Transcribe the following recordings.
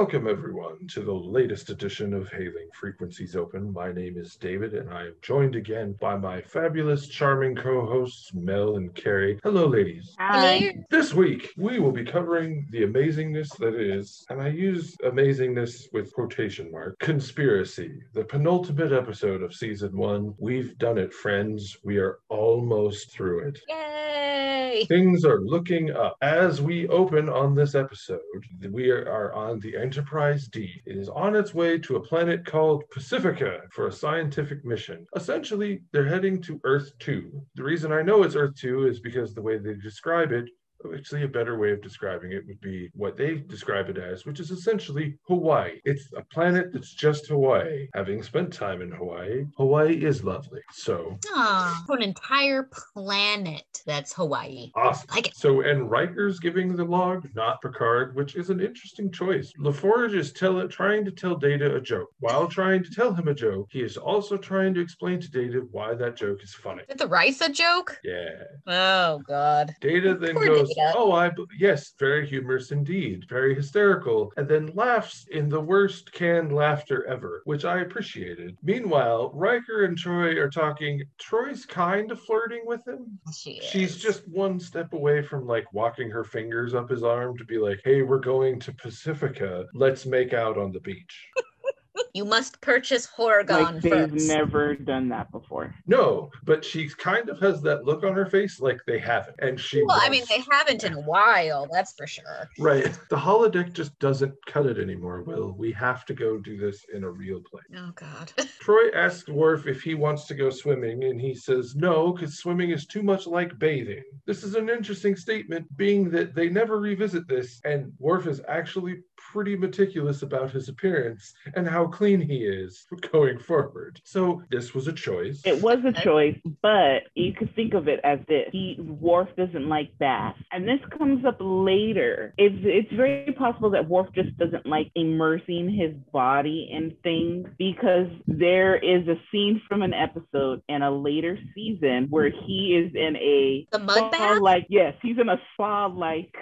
Welcome, everyone, to the latest edition of Hailing Frequencies Open. My name is David, and I am joined again by my fabulous, charming co hosts, Mel and Carrie. Hello, ladies. Hi. This week, we will be covering the amazingness that is, and I use amazingness with quotation mark, conspiracy, the penultimate episode of season one. We've done it, friends. We are almost through it. Yay! Things are looking up. As we open on this episode, we are on the Enterprise D. It is on its way to a planet called Pacifica for a scientific mission. Essentially, they're heading to Earth 2. The reason I know it's Earth 2 is because the way they describe it actually a better way of describing it would be what they describe it as, which is essentially Hawaii. It's a planet that's just Hawaii. Having spent time in Hawaii, Hawaii is lovely. So ah, Aw, for an entire planet that's Hawaii. awesome. Like it. So and Riker's giving the log, not Picard, which is an interesting choice. LaForge is tell, trying to tell Data a joke. While trying to tell him a joke, he is also trying to explain to Data why that joke is funny. Is the rice a joke? Yeah. Oh God. Data then Poor goes, Oh, I, yes, very humorous indeed, very hysterical, and then laughs in the worst canned laughter ever, which I appreciated. Meanwhile, Riker and Troi are talking. Troi's kind of flirting with him. She She's just one step away from like walking her fingers up his arm to be like, hey, we're going to Pacifica. Let's make out on the beach. You must purchase Horga'hn like they've first. never done that before. No, but she kind of has that look on her face like they haven't. And she well, I mean, they haven't in a while. That's for sure. Right. The holodeck just doesn't cut it anymore, Will. We have to go do this in a real place. Oh God. Troi asks Worf if he wants to go swimming, and he says no, because swimming is too much like bathing. This is an interesting statement, being that they never revisit this, and Worf is actually pretty meticulous about his appearance and how clean he is going forward. So this was a choice. It was a choice, but you could think of it as this: he Worf doesn't like baths, and this comes up later. It's it's very possible that Worf just doesn't like immersing his body in things because there is a scene from an episode in a later season where he is in a The mud bath. like yes, he's in a spa like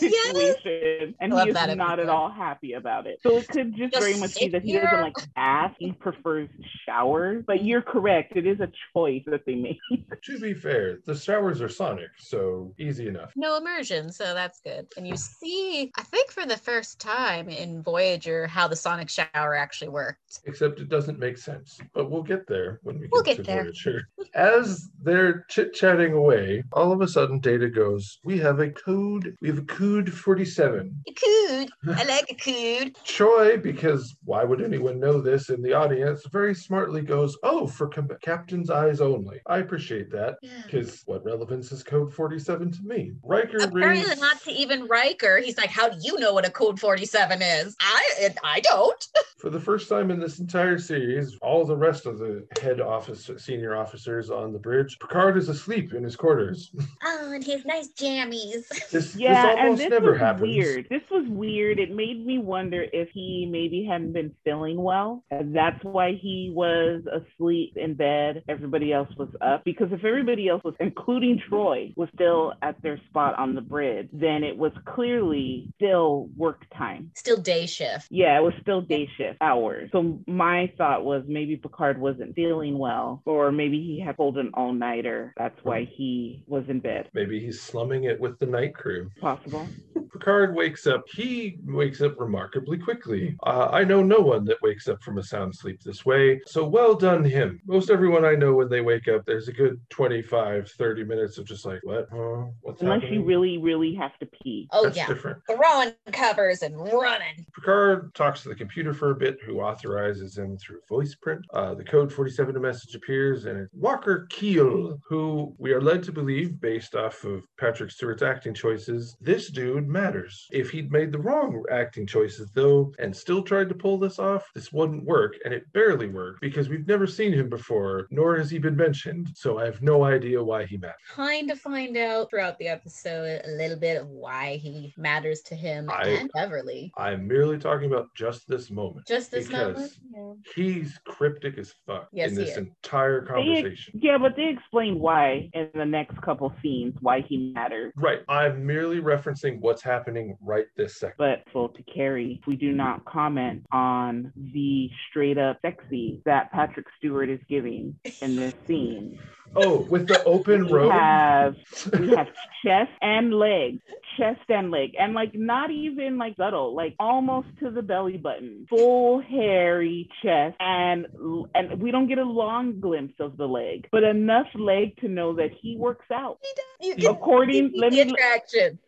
Yes. situation and Love he is that not at all happy about it. So it could just, Just very much be sit that he here. doesn't like bath, he prefers showers. But you're correct, it is a choice that they make to be fair, the showers are sonic, so easy enough. No immersion, so that's good. And you see, I think for the first time in Voyager, how the sonic shower actually worked. except it doesn't make sense. But we'll get there when we We'll get, get to there. Voyager. As they're chit chatting away, all of a sudden Data goes, "We have a code. We have a code 47." A cood. I like a cood. Troi, because why would anyone know this in the audience, very smartly goes, "Oh, for com- captain's eyes only." I appreciate that Yeah. because what relevance is code 47 to me? Riker Apparently reads. not to even Riker. He's like, "How do you know what a code 47 is?" I I don't. For the first time in this entire series, all the rest of the head officer, senior officers on the bridge, Picard is asleep in his quarters. Oh, and his nice jammies. This, Yeah, this Oh, and almost this never was happens. weird. This was weird. It made me wonder if he maybe hadn't been feeling well. And that's why he was asleep in bed. Everybody else was up. Because if everybody else was, including Troi, was still at their spot on the bridge, then it was clearly still work time. Still day shift. Yeah, it was still day shift hours. So my thought was maybe Picard wasn't feeling well, or maybe he had pulled an all nighter. That's why he was in bed. Maybe he's slumming it with the night crew. Possible. Picard wakes up. He wakes up remarkably quickly. Uh, I know no one that wakes up from a sound sleep this way, so well done him. Most everyone I know when they wake up, there's a good 25, 30 minutes of just like, what? Huh? What's Unless happening? you really, really have to pee. Oh That's yeah, different. throwing covers and running. Picard talks to the computer for a bit, who authorizes him through voice print. Uh, the code 47 message appears, and it's Walker Keel, who we are led to believe, based off of Patrick Stewart's acting choices, this dude matters. If he'd made the wrong acting choices, though, and still tried to pull this off, this wouldn't work, and it barely worked because we've never seen him before, nor has he been mentioned, so I have no idea why he matters. Kind of find out throughout the episode a little bit of why he matters to him I- and Beverly. I'm merely talking about just this moment. Just this because moment. He's cryptic as fuck Yes, in this is. entire They, conversation. yeah, but they explain why in the next couple scenes why he matters. Right. I'm merely referencing what's happening right this second. But full to carry, we do not comment on the straight up sexy that Patrick Stewart is giving in this scene. Oh, with the open We robe. have we have chest and leg, chest and leg, and like not even like subtle, like almost to the belly button, full hairy chest, and and we don't get a long glimpse of the leg, but enough leg to know that he works out. You can According, see let me, attraction.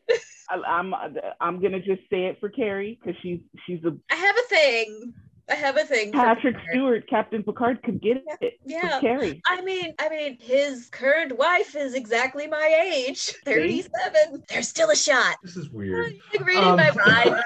I- I'm I'm gonna just say it for Carrie because she's she's a I have a thing. I have a thing. Patrick Picard. Stewart, Captain Picard could get it Yeah. Carrie. I mean, I mean, his current wife is exactly my age, thirty-seven. There's still a shot. This is weird. Like reading Um, my mind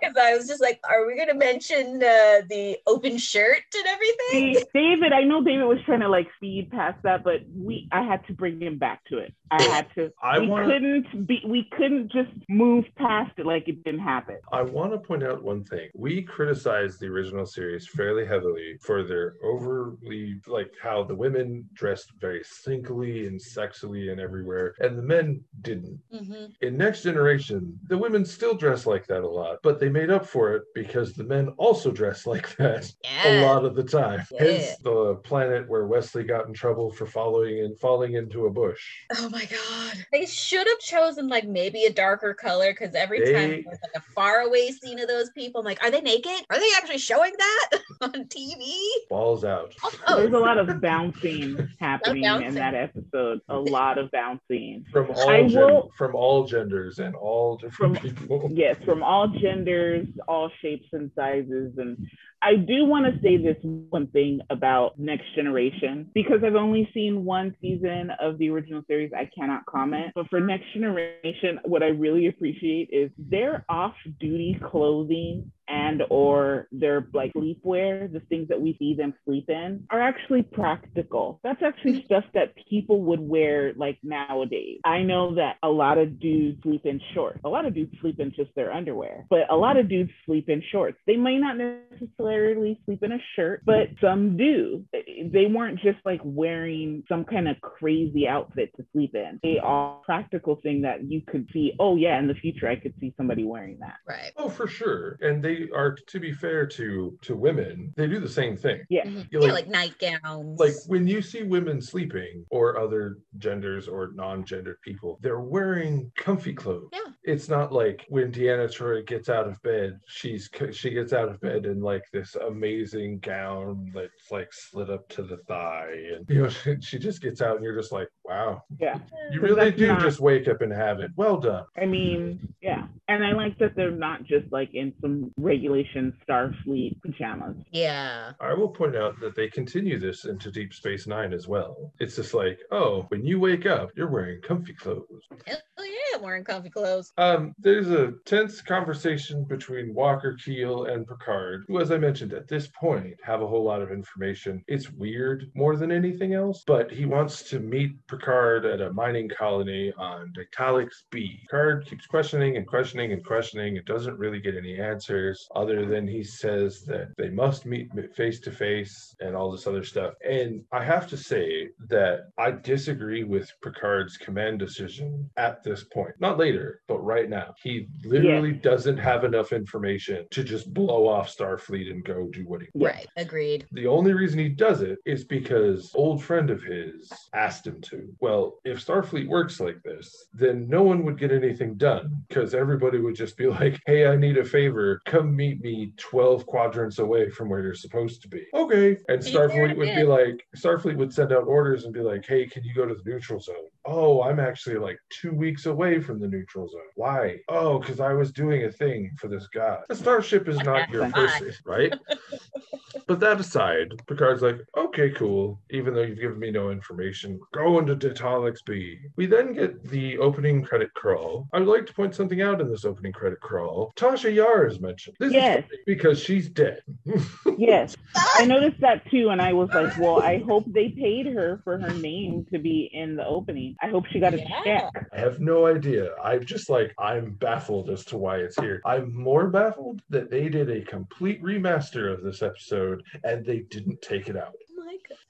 because I was just like, are we gonna mention uh, the open shirt and everything? See, David, I know David was trying to like speed past that, but we I had to bring him back to it. I had to. I we wanna- couldn't be. We couldn't just move past it like it didn't happen. I want to point out one thing. We criticized the original series fairly heavily for their overly, like how the women dressed very sinkily and sexily and everywhere, and the men didn't. Mhm. In Next Generation, the women still dress like that a lot, but they made up for it because the men also dress like that a lot of the time. Yeah. Hence the planet where Wesley got in trouble for following and falling into a bush. Oh my god. They should have chosen like maybe a darker color because every time They- there's like a faraway scene of those people, I'm like, are they naked? Are they actually showing that on TV? Balls out. There's a lot of bouncing happening in that episode. A lot of bouncing. From all gen- will- from all genders and all different From- people. Yes, from all genders, all shapes and sizes. And I do want to say this one thing about Next Generation because I've only seen one season of the original series. I cannot comment. But for Next Generation, what I really appreciate is their off-duty clothing and or their like sleepwear, the things that we see them sleep in, are actually practical. That's actually mm-hmm. stuff that people would wear like nowadays. I know that a lot of dudes sleep in shorts. A lot of dudes sleep in just their underwear, but a lot of dudes sleep in shorts. They may not necessarily sleep in a shirt, but some do. They weren't just like wearing some kind of crazy outfit to sleep in. They are practical thing that you could see, oh yeah, in the future I could see somebody wearing that. right. Oh, for sure. And they are, to be fair to to women, they do the same thing. Yeah. Mhm. You Yeah, like- like nightgowns. Like when you see women sleeping or other genders or non-gendered people, they're wearing comfy clothes. Yeah. It's not like when Deanna Troi gets out of bed, she's she gets out of bed in like this amazing gown that's like slit up to the thigh, and you know she, she just gets out, and you're just like, wow, Yeah. you really do not- just wake up and have it. Well done. I mean, yeah. And I like that they're not just like in some regulation Starfleet pajamas. yeah. I will point out that they continue this into Deep Space Nine as well. It's just like, oh, when you wake up, you're wearing comfy clothes. Hell yeah, I'm wearing comfy clothes. Um, there's a tense conversation between Walker Keel and Picard, who, as I mentioned, at this point have a whole lot of information. It's weird more than anything else, but he wants to meet Picard at a mining colony on Dytallix B. Picard keeps questioning and questioning and questioning. It doesn't really get any answers other than he says that they must meet face to face and all this other stuff. And I have to say that I disagree with Picard's command decision at this point. Not later, but right now. He literally doesn't have enough information to just blow off Starfleet and go do what he Yeah. Right. Agreed. the only reason he does it is because old friend of his asked him to. Well, if Starfleet works like this, then no one would get anything done because everybody would just be like, "Hey, I need a favor. Come meet me 12 quadrants away from where you're supposed to be." Okay. And Starfleet would be like Starfleet would send out orders and be like, "Hey, can you go to the neutral zone?" Oh, I'm actually like 2 weeks away from the neutral zone. Why? Oh, cuz I was doing a thing for this guy. The starship is not your person, right? But that aside, Picard's like, okay, cool. Even though you've given me no information, go into Dytallix B. We then get the opening credit crawl. I would like to point something out in this opening credit crawl. Tasha Yar is mentioned. This Yes. is because she's dead. Yes. I noticed that too, and I was like, well, I hope they paid her for her name to be in the opening. I hope she got a Yeah. check. I have no idea. I'm just like, I'm baffled as to why it's here. I'm more baffled that they did a complete remaster of this episode and they didn't take it out.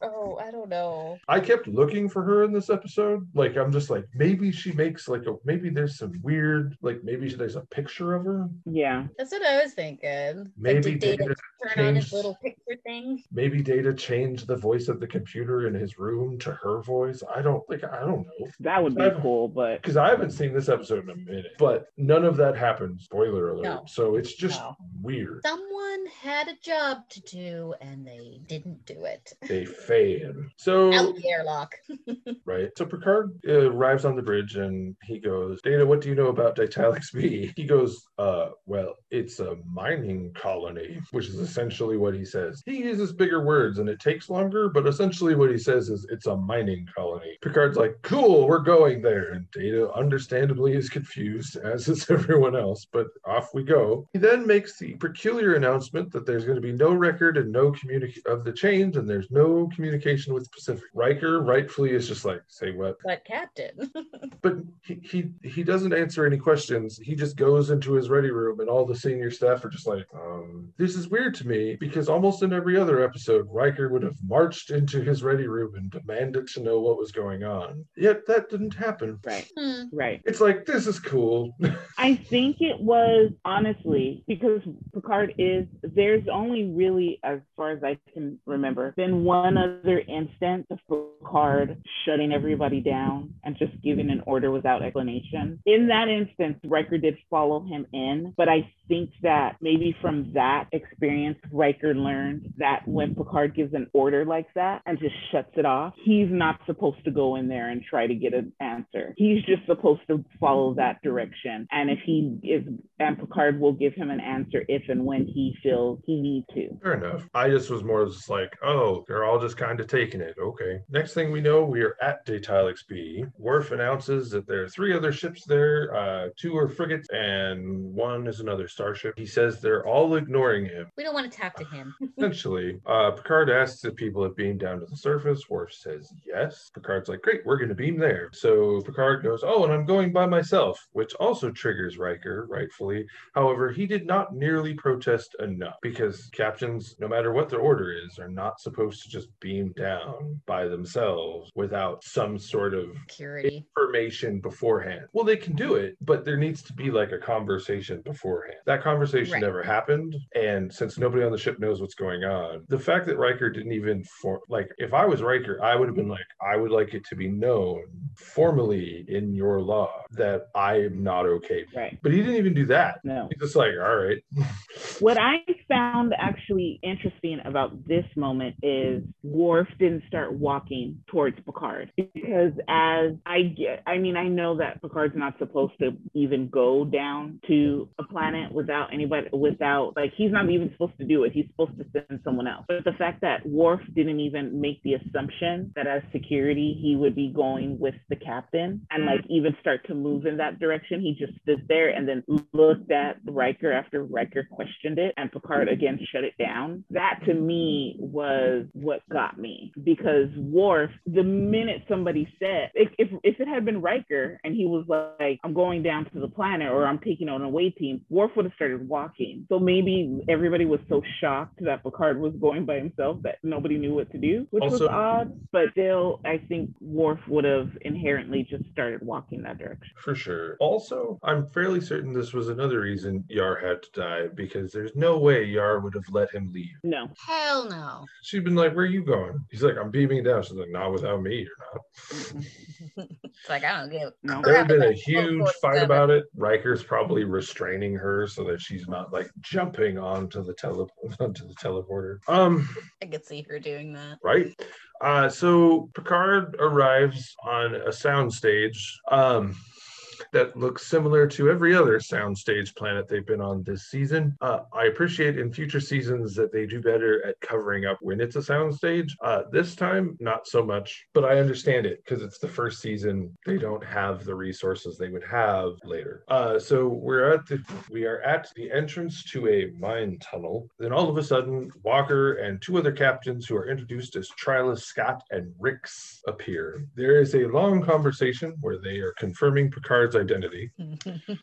Oh I don't know. I kept looking for her in this episode. Like I'm just like maybe she makes like a maybe there's some weird like maybe there's a picture of her. Yeah. That's what I was thinking. Maybe like, Data Data turn on his changed- little picture thing? Maybe Data changed the voice of the computer in his room to her voice. I don't like I don't know. That would be cool, but Because I haven't seen this episode in a minute, but none of that happened. Spoiler alert. No. So it's just No. weird. Someone had a job to do and they didn't do it. They failed. So Out the airlock. right. So Picard uh, arrives on the bridge and he goes, Data, what do you know about Dytallix B? He goes, uh, well, it's a mining colony, which is essentially what he says. He uses bigger words and it takes longer, but essentially what he says is it's a mining colony. Picard's like, cool, we're going there. And Data understandably is confused, as is everyone else, but off we go. He then makes the peculiar announcement that there's going to be no record and no communication of the change, and there's no communication with Pacific. Riker rightfully is just like, say what? But Captain. But he, he he doesn't answer any questions. He just goes into his ready room, and all the senior staff are just like, um, "This is weird to me," because almost in every other episode, Riker would have marched into his ready room and demanded to know what was going on. Yet that didn't happen. right. Hmm. Right. It's like this is cool. I think it was honestly because Picard is there's only really, as far as I can remember, been one other instance of Picard shutting everybody down and just giving an order without explanation. In that instance, Riker did follow him in, but I think that maybe from that experience, Riker learned that when Picard gives an order like that and just shuts it off, he's not supposed to go in there and try to get an answer. He's just supposed to follow that direction. And if he is, and Picard will give him an answer if and when he feels he needs to. Fair enough. I just was more just like, oh, they're all just kind of taking it. Okay. Next thing we know, we are at Dytallix B. Worf announces that there are three other ships there. Uh, two are frigates, and one is another starship. He says they're all ignoring him. We don't want to talk to him. Essentially, uh, Picard asks if people have beamed down to the surface. Worf says yes. Picard's like, great, we're going to beam there. So Picard goes, oh, and I'm going by myself, which also triggers Riker, rightfully. However, he did not nearly protest enough because captains, no matter what their order is, are not supposed to just beam down by themselves without some sort of Security. information beforehand. Well, they can do it, but there needs to be like a conversation beforehand. That conversation Right. never happened. And since nobody on the ship knows what's going on, the fact that Riker didn't even for like if I was Riker, I would have been like, I would like it to be known formally in your law that I am not okay. Right. But he didn't even do that. No. He's just like, all right. What I found actually interesting about this moment is Worf didn't start walking towards Picard because as I get, I mean, I know that Picard's not supposed to even go down to a planet without anybody, without like he's not even supposed to do it. He's supposed to send someone else. But the fact that Worf didn't even make the assumption that as security he would be going with the captain and like even start to move in that direction, he just stood there and then looked at Riker after Riker questioned it and Picard again shut it down. That to me was what got me because Worf, the minute somebody said, if, if, if it had been Riker and he was like, I'm going down to the planet or I'm taking on a away team, Worf would have started walking. So maybe everybody was so shocked that Picard was going by himself that nobody knew what to do, which was odd. But still, I think Worf would have inherently just started walking that direction. For sure. Also, I'm fairly certain this was another reason Yar had to die because there's no way Yar would have let him leave. No. Hell no. She'd been like, Where are you going? He's like, I'm beaming down. She's like, Not without me, you're not. It's like I don't give. No. There had been a huge fight about it. Riker's probably restraining her so that she's not like jumping onto the tele onto the teleporter. Um, I could see her doing that. right? Uh, so Picard arrives on a soundstage um, that looks similar to every other soundstage planet they've been on this season. Uh, I appreciate in future seasons that they do better at covering up when it's a soundstage. Uh, this time, not so much, but I understand it because it's the first season. They don't have the resources they would have later. Uh, so we're at the we are at the entrance to a mine tunnel. Then all of a sudden, Walker and two other captains who are introduced as Tryla Scott and Rixx appear. There is a long conversation where they are confirming Picard's identity.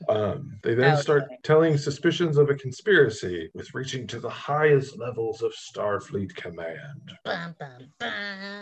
Um, they then Okay. start telling suspicions of a conspiracy with reaching to the highest levels of Starfleet command. Bum, bum, bum.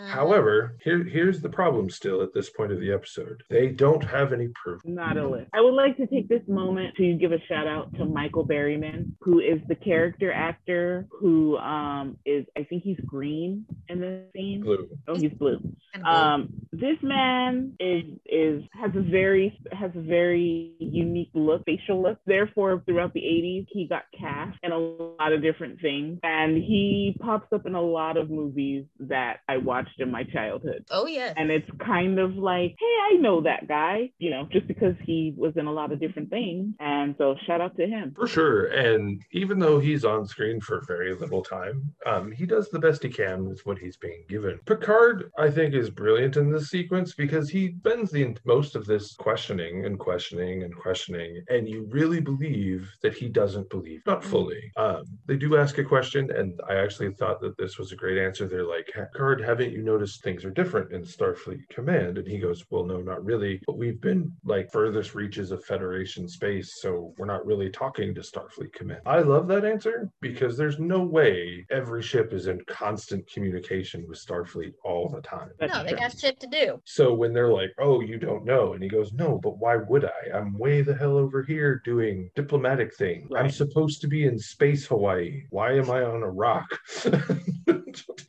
However, here, here's the problem still at this point of the episode. They don't have any proof. Not a list. I would like to take this moment to give a shout out to Michael Berryman, who is the character actor who um is I think he's green in the scene. Blue. Oh, he's blue. Kind of Um, this man is is has a very has a very unique look, facial look. Therefore, throughout the '80s, he got cast in a lot of different things, and he pops up in a lot of movies that I watched in my childhood. oh yes. And it's kind of like, hey, I know that guy, you know, just because he was in a lot of different things. And so shout out to him. For sure. And even though he's on screen for very little time, um, he does the best he can with what he's being given. Picard, I think, is brilliant in this sequence because he spends the most of this questioning and questioning and questioning, and you really believe that he doesn't believe, not fully. Um, they do ask a question, and I actually thought that this was a great answer. They're like, Picard, haven't you noticed things are different in Starfleet Command? And he goes, Well, no, not really. But we've been like furthest reaches of Federation space, so we're not really talking to Starfleet Command. I love that answer because there's no way every ship is in constant communication with Starfleet all the time. No, they got shit to do. So when they're like, "Oh, you don't know," and he goes, "No, but why would I? I'm way the hell over here doing diplomatic thing. I'm supposed to be in space Hawaii. Why am I on a rock?"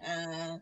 Uh,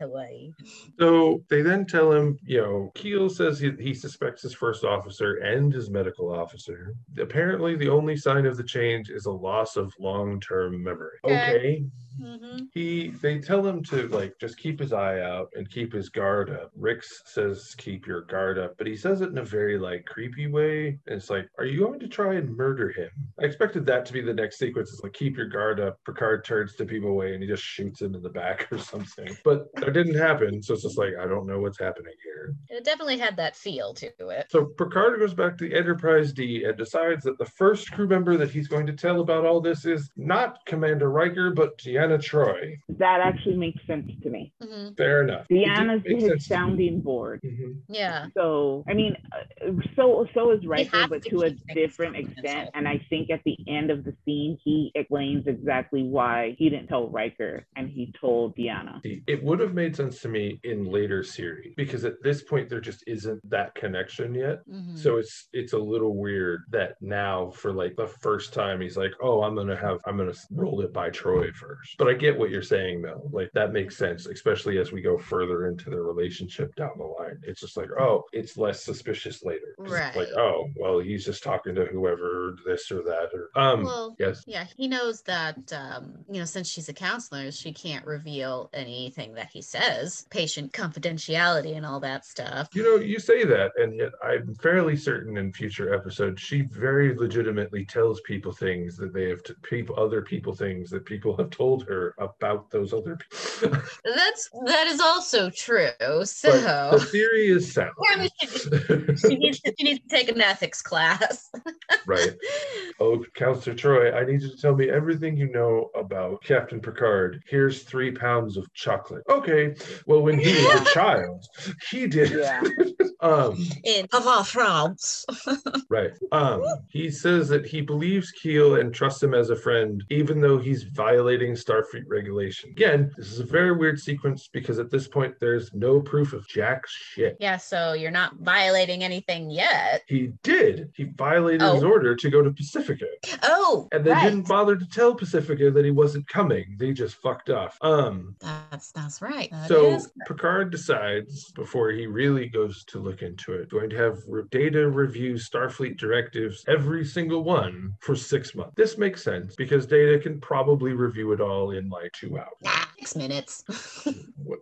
Hawaii. So they then tell him, you know, Keel says he, he suspects his first officer and his medical officer. Apparently, the only sign of the change is a loss of long term memory. Okay. Okay. hmm He they tell him to like just keep his eye out and keep his guard up. Rixx says keep your guard up, but he says it in a very like creepy way. And it's like, are you going to try and murder him? I expected that to be the next sequence. It's like keep your guard up. Picard turns to people away and he just shoots him in the back or something. But that didn't happen. So it's just like I don't know what's happening here. It definitely had that feel to it. So Picard goes back to the Enterprise D and decides that the first crew member that he's going to tell about all this is not Commander Riker, but Deanna Troy. That actually makes sense to me. hmm Fair enough. Deanna's make his sense to me. sounding board. Mhm. Yeah. So, I mean, uh, so so is Riker, but to to a different extent. And I think at the end of the scene, he explains exactly why he didn't tell Riker and he told Deanna. See, It would have made sense to me in later series because at this point there just isn't that connection yet. Mhm. So it's it's a little weird that now for like the first time he's like, oh, I'm gonna have I'm gonna roll it by Troi first. But I get what you're saying though. Like that makes sense, especially as we go further into their relationship down the line. It's just like, oh, it's less suspicious later. it's Like, oh, well, he's just talking to whoever this or that or um Well, yes. Yeah, he knows that, um, you know, since she's a counselor, she can't reveal anything that he says, patient confidentiality and all that stuff. You know, you say that, and yet I'm fairly certain in future episodes she very legitimately tells people things that they have to people other people things that people have told her about those other people. That's that is also true. So but the theory is sound. she, she needs to, she needs to take an ethics class. right. Oh, Counselor Troi, I need you to tell me everything you know about Captain Picard. Here's three pounds of chocolate. Okay. Well, when he was a child, he did. Yeah. um. In Papa France. Right. Um, he says that he believes Keel and trusts him as a friend, even though he's violating Starfleet regulation. Again, this is a very weird sequence because at this point there's no proof of Jack's shit. Yeah, so you're not violating anything yet. He did. He violated his Oh. order to go to Pacifica. Oh, And they right. didn't bother to tell Pacifica that he wasn't coming. They just fucked off. Um, That's that's right. That so Picard decides before he really goes to look into it, going to have re- data review Starfleet directives, every single one, for six months. This makes sense because Data can probably review it all in like two hours. Ah, six minutes.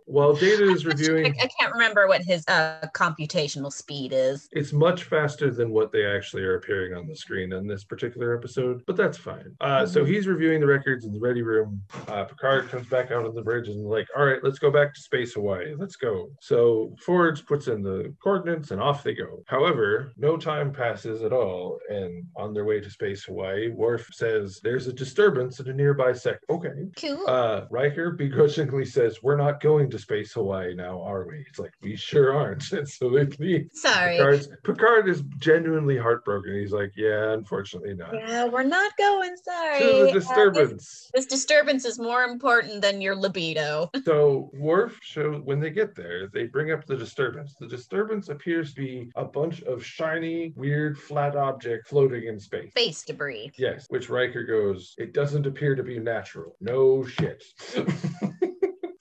While Data is reviewing, I can't remember what his uh, computational speed is. it's much faster than what they actually are appearing on the screen in this particular episode, but that's fine. Uh, so Mhm. he's reviewing the records in the ready room. Uh, Picard comes back out on the bridge and like, all right, let's go back to space Hawaii. Let's go. So Forge puts in the coordinates and off they go. However, no time passes at all, and on their way to space Hawaii, Worf says there's a disturbance in a nearby sector. Okay. Cool. Uh, Riker begrudgingly says, We're not going to space Hawaii now, are we? It's like, we sure aren't. And so they leave. Sorry. Picard's, Picard is genuinely heartbroken. He's like, yeah, unfortunately not. Yeah, we're not going. Sorry. To Uh, the this- disturbance. this disturbance is more important than your libido. So Worf shows when they get there, they bring up the disturbance. The disturbance appears to be a bunch of shiny, weird, flat object floating in space. Space debris. Yes, which Riker goes, it doesn't appear to be natural. No shit.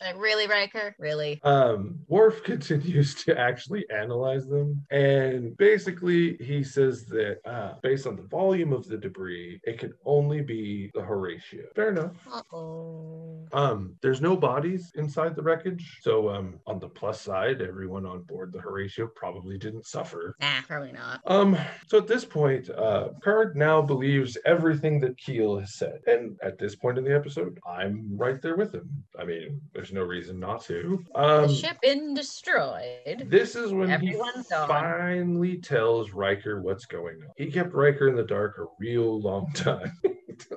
Like, really, Riker? Really? um, Worf continues to actually analyze them, and basically he says that uh, based on the volume of the debris, it can only be the Horatio. Fair enough. Uh-oh. Um, there's no bodies inside the wreckage, so um, on the plus side, everyone on board the Horatio probably didn't suffer. Nah, probably not. Um, so at this point, uh, Picard now believes everything that Keel has said, and at this point in the episode, I'm right there with him. I mean, there's no reason not to. Um, the ship been destroyed. this is when Everyone's he gone. finally tells Riker what's going on. He kept Riker in the dark a real long time.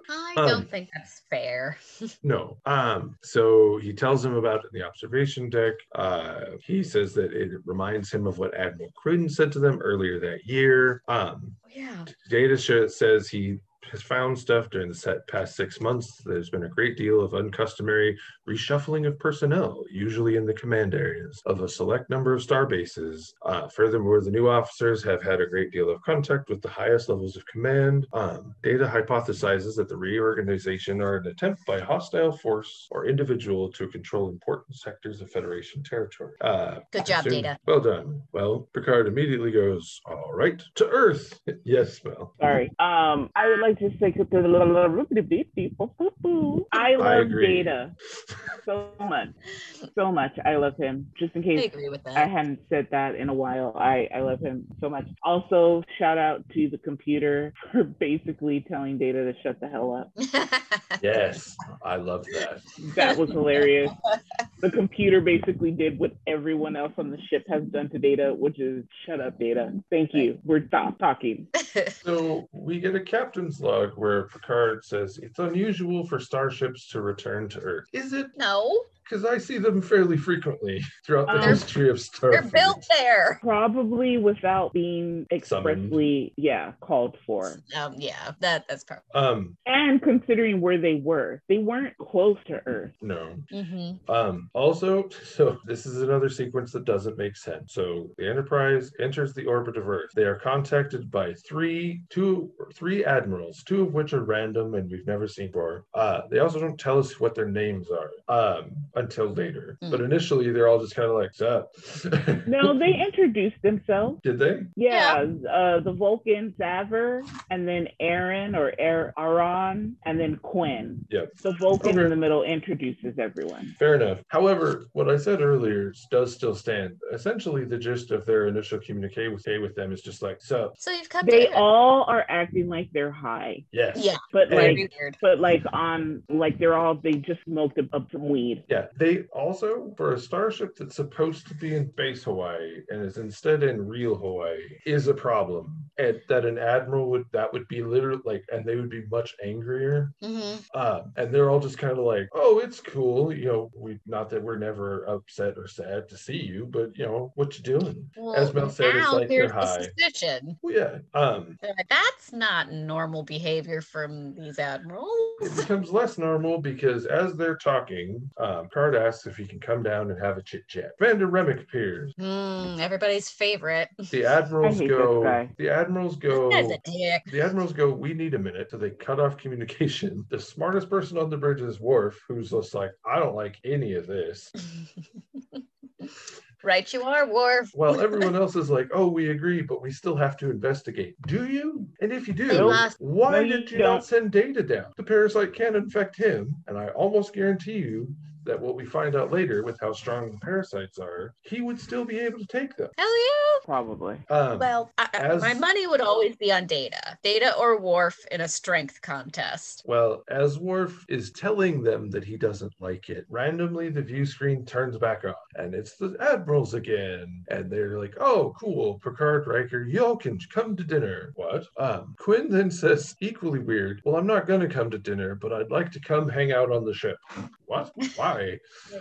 I Um, don't think that's fair. No. Um, so he tells him about it in the observation deck. Uh, he says that it reminds him of what Admiral Cruden said to them earlier that year. Um, Yeah. data says he has found stuff during the set past six months. There's been a great deal of uncustomary reshuffling of personnel, usually in the command areas of a select number of star bases. Uh, furthermore, the new officers have had a great deal of contact with the highest levels of command. Um, data hypothesizes that the reorganization are an attempt by a hostile force or individual to control important sectors of Federation territory. Uh, Good job, assume- Data. Well done. Well, Picard immediately goes, All right, to Earth. yes, Mel. Sorry. Um, I would like to say I love agree. Data so much, so much. I love him. Just in I case agree with I hadn't said that in a while. I, I love him so much. Also, shout out to the computer for basically telling Data to shut the hell up. Yes, I love that. That was hilarious. The computer basically did what everyone else on the ship has done to Data, which is shut up, Data. Thank you. We're stop talking. So we get a captain's log where Picard says it's unusual for starships to return to Earth. Is it? no, Because I see them fairly frequently throughout the Um, history of they're Starfleet. built there. Probably without being expressly, yeah, called for. Um, yeah, that that's probably. Um, And considering where they were, they weren't close to Earth. no. Mm-hmm. Um, also, so this is another sequence that doesn't make sense. So the Enterprise enters the orbit of Earth. They are contacted by three, two, three admirals, two of which are random and we've never seen before. Uh, they also don't tell us what their names are um, until later. Hmm. But initially, they're all just kind of like, "Sup?" No, they introduced themselves. did they? Yeah, uh, the Vulcan Savar, and then Aaron or Ar- Aaron, and then Quinn. Yep. The Vulcan Okay. in the middle introduces everyone. Fair enough. However, what I said earlier does still stand. Essentially, the gist of their initial communique with, with them is just like, "So, So you've come They to all are acting like they're high, yes, Yeah, but Hey. like, weird. but like on, like they're all they just smoked up, up some weed. Yeah, they also, for a starship that's supposed to be in base Hawaii and is instead in real Hawaii, is a problem. And that an admiral would, that would be literally like, and they would be much angrier. hmm Uh, and they're all just kind of like, oh, it's cool. You know, we, not that we're never upset or sad to see you, but, you know, what you doing? Well, As Mel said, it's like they're high. suspicion. Well, yeah. Um, That's not normal behavior from these admirals. it becomes less normal because as they're talking, um, Card asks if he can come down and have a chit chat. Vander Remmick appears. Hmm, everybody's favorite. The admirals go. The admirals go. That's a dick. The admirals go. We need a minute. So they cut off communication. The smartest person on the bridge is Worf, who's just like, I don't like any of this. right, you are, Worf. Well, everyone else is like, oh, we agree, but we still have to investigate. Do you? And if you do, We must. why No, you did you don't. not send data down? The parasite can infect him, and I almost guarantee you that what we find out later with how strong the parasites are, he would still be able to take them. Hell yeah. Probably. Um, Well, I, I- as- my money would always be on Data. Data or Worf in a strength contest. Well, as Worf is telling them that he doesn't like it, randomly the view screen turns back on and it's the admirals again. And they're like, oh, cool, Picard, Riker, y'all can come to dinner. What? Um, Quinn then says, equally weird, well, I'm not going to come to dinner, but I'd like to come hang out on the ship. What? Why?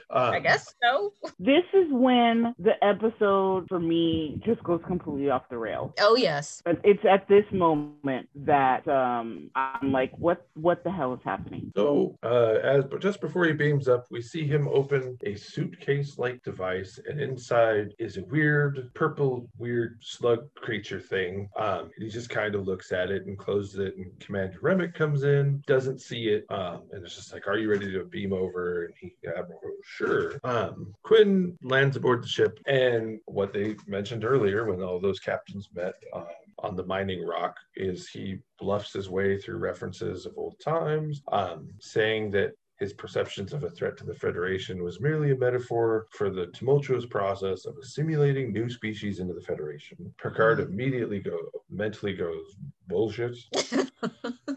why? I Um, guess so. This is when the episode for me just goes completely off the rails. Oh yes. But it's at this moment that um, I'm like, what what the hell is happening? So, uh, as but just before he beams up, we see him open a suitcase-like device, and inside is a weird purple, weird slug creature thing. Um, he just kind of looks at it and closes it, and Commander Remmick comes in, doesn't see it, um, and it's just like, "Are you ready to beam over?" And he, Admiral, "Sure." Um, Quinn lands aboard the ship, and what they mentioned earlier when all those captains met. Um, on the mining rock is he bluffs his way through references of old times, um, saying that his perceptions of a threat to the Federation was merely a metaphor for the tumultuous process of assimilating new species into the Federation. Picard immediately go mentally goes bullshit.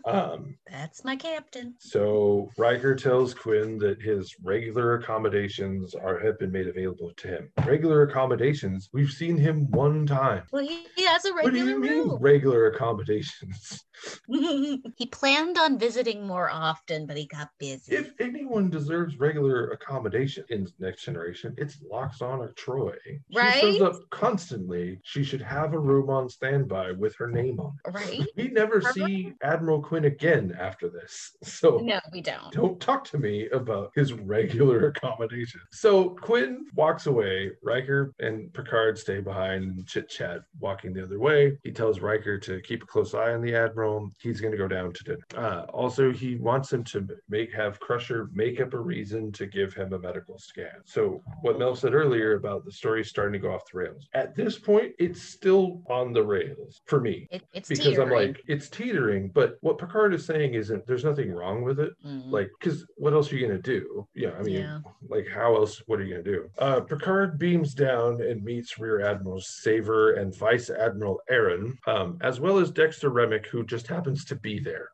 Um, That's my captain. so Riker tells Quinn that his regular accommodations are have been made available to him. Regular accommodations. We've seen him one time. Well, he, he has a regular What do regular you mean room. regular accommodations? he planned on visiting more often, but he got busy. If anyone deserves regular accommodation in Next Generation, it's Lwaxana Troi. She Right? shows up constantly. She should have a room on standby with her name on it. right? We never Her see Admiral Quinn again after this. So No, we don't. don't talk to me about his regular accommodation. So Quinn walks away. Riker and Picard stay behind and chit chat, walking the other way. He tells Riker to keep a close eye on the Admiral. He's going to go down to dinner. Uh, also, he wants him to make have Crusher make up a reason to give him a medical scan. So what Mel said earlier about the story starting to go off the rails. At this point, it's still on the rails for me It, it's because I'm like, it's teetering, but what Picard is saying isn't there's nothing wrong with it. Mm. Like, because what else are you gonna do? Yeah, I mean, Yeah. like, how else? What are you gonna do? Uh, Picard beams down and meets Rear Admiral Savar and Vice Admiral Aaron, um, as well as Dexter Remmick, who just happens to be there.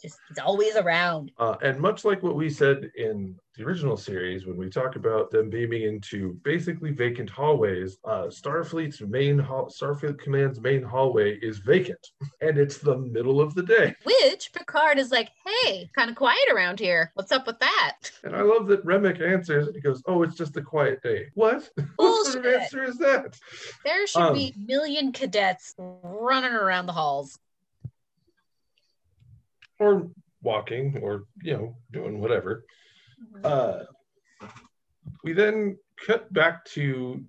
just he's always around. Uh, and much like what we said in the original series, when we talk about them beaming into basically vacant hallways, uh, Starfleet's main hall, Starfleet Command's main hallway is vacant, and it's the middle of the day. Which Picard is like, hey, kind of quiet around here. What's up with that? And I love that Remmick answers and he goes, "Oh, it's just a quiet day." What? what sort of answer is that? There should Um, be a million cadets running around the halls. Or walking, or you know, doing whatever. Uh, we then cut back to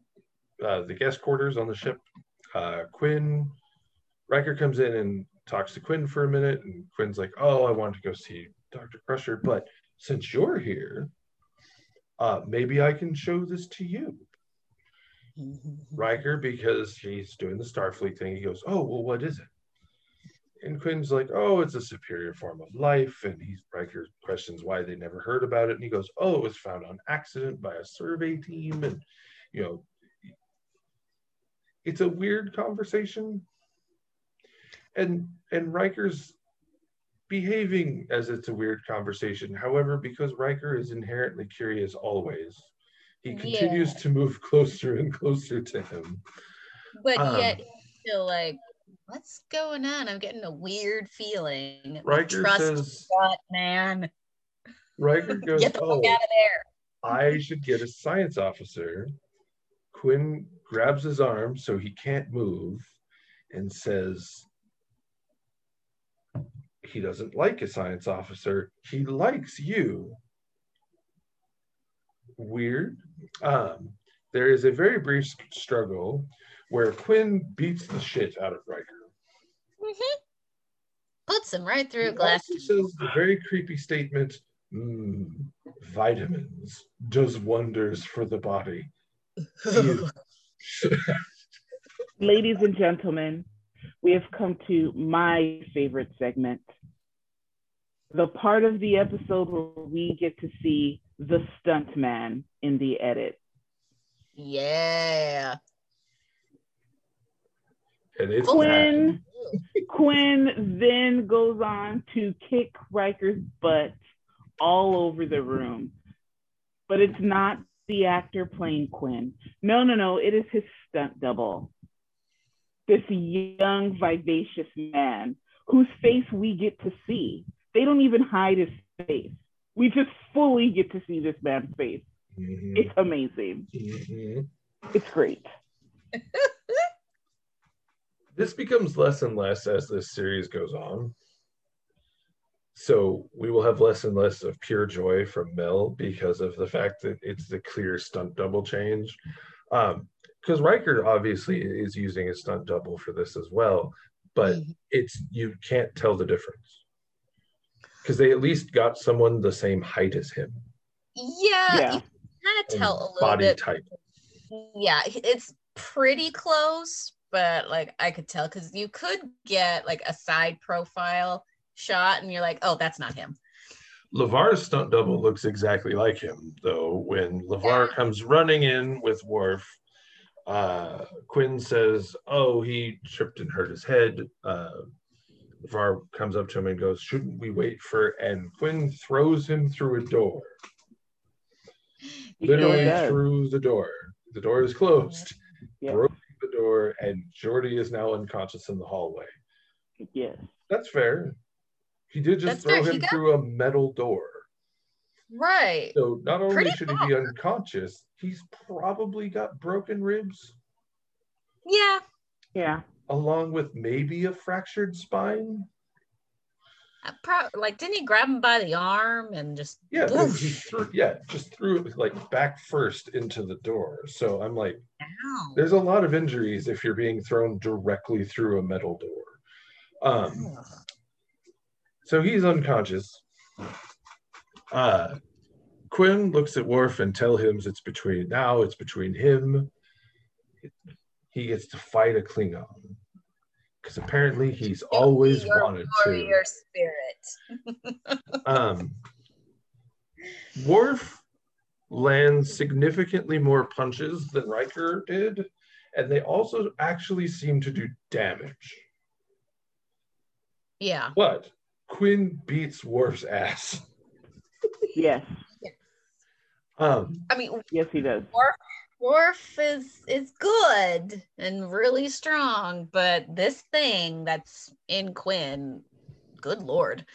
uh, the guest quarters on the ship. Uh, Quinn, Riker comes in and talks to Quinn for a minute, and Quinn's like, "Oh, I want to go see Doctor Crusher, but since you're here, uh, maybe I can show this to you." Riker, because he's doing the Starfleet thing, he goes, "Oh, well, what is it?" And Quinn's like, "Oh, it's a superior form of life." And he's Riker questions why they never heard about it, and he goes, "Oh, it was found on accident by a survey team." And you know, it's a weird conversation, and and Riker's behaving as it's a weird conversation. However, because Riker is inherently curious always, he continues Yeah. to move closer and closer to him. But Um, yet, he's still like, what's going on? I'm getting a weird feeling. Riker Trust says, gut, man. Riker goes, Get the "Oh, fuck out of there. I should get a science officer." Quinn grabs his arm so he can't move and says, he doesn't like a science officer. He likes you. Weird. Um, there is a very brief struggle where Quinn beats the shit out of Riker. Mhm. Puts him right through He a glass. also says the very creepy statement, "Mm, vitamins does wonders for the body. Ladies and gentlemen, we have come to my favorite segment. The part of the episode where we get to see the stuntman in the edit. yeah. and it's Quinn, Quinn then goes on to kick Riker's butt all over the room. But it's not the actor playing Quinn. No, no, no. It is his stunt double. This young, vivacious man whose face we get to see. They don't even hide his face. We just fully get to see this man's face. Mhm, It's amazing. mhm. It's great. This becomes less and less as this series goes on. So we will have less and less of pure joy from Mel because of the fact that it's the clear stunt double change. Because Riker obviously is using a stunt double for this as well, but Mhm. it's you can't tell the difference because they at least got someone the same height as him Yeah, Yeah. you kind of tell a little body bit. type. Yeah, it's pretty close, but like I could tell because you could get like a side profile shot, and you're like, oh, that's not him. LeVar's stunt double looks exactly like him, though. When LeVar Yeah. comes running in with Worf, uh, Quinn says, "Oh, he tripped and hurt his head." Uh, LeVar comes up to him and goes, "Shouldn't we wait for?" And Quinn throws him through a door, He literally does. through the door. The door is closed. Yeah. Broke the door, and Geordi is now unconscious in the hallway. Yes. That's fair. He did just That's throw fair. Him got- through a metal door. Right. So not only Pretty should he be unconscious, he's probably got broken ribs, Yeah. Yeah. along with maybe a fractured spine. Pro- like, didn't he grab him by the arm and just? Yeah, threw, yeah, just threw it like back first into the door. So I'm like, Ow. there's a lot of injuries if you're being thrown directly through a metal door. Um, Ugh. so he's unconscious. Uh, Quinn looks at Worf and tell him it's between now. It's between him. He gets to fight a Klingon because apparently he's always Your wanted to. warrior spirit. Um, Worf lands significantly more punches than Riker did, and they also actually seem to do damage. Yeah. But Quinn beats Worf's ass. Yes. Um, I mean, Yes, he does. Worf is is good and really strong, but this thing that's in Quinn, good lord.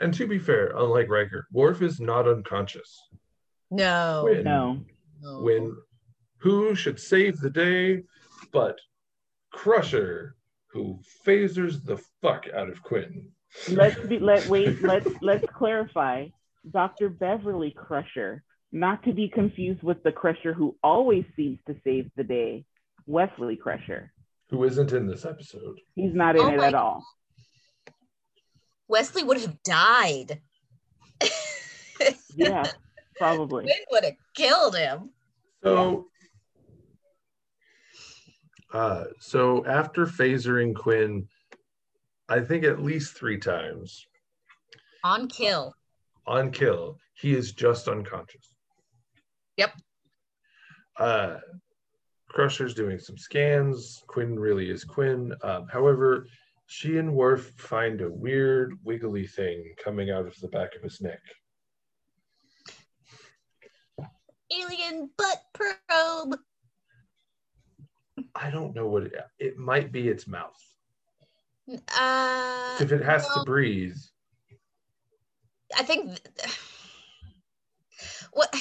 and to be fair, unlike Riker, Worf is not unconscious. No. Quinn, No. no. when who should save the day but Crusher, who phasers the fuck out of Quinn. Let's be let wait, let's let's clarify. Dr. Beverly Crusher, not to be confused with the Crusher who always seems to save the day, Wesley Crusher. Who isn't in this episode. He's not in Oh it at all. Wesley would have died. Yeah, probably. Quinn would have killed him. So, uh, so after phasering Quinn, I think at least three times On kill. on kill, he is just unconscious. Yep. Uh, Crusher's doing some scans. Quinn really is Quinn. Um, however, she and Worf find a weird wiggly thing coming out of the back of his neck. Alien butt probe. I don't know what it, it might be. Its mouth. Uh, If it has to breathe, I think th- what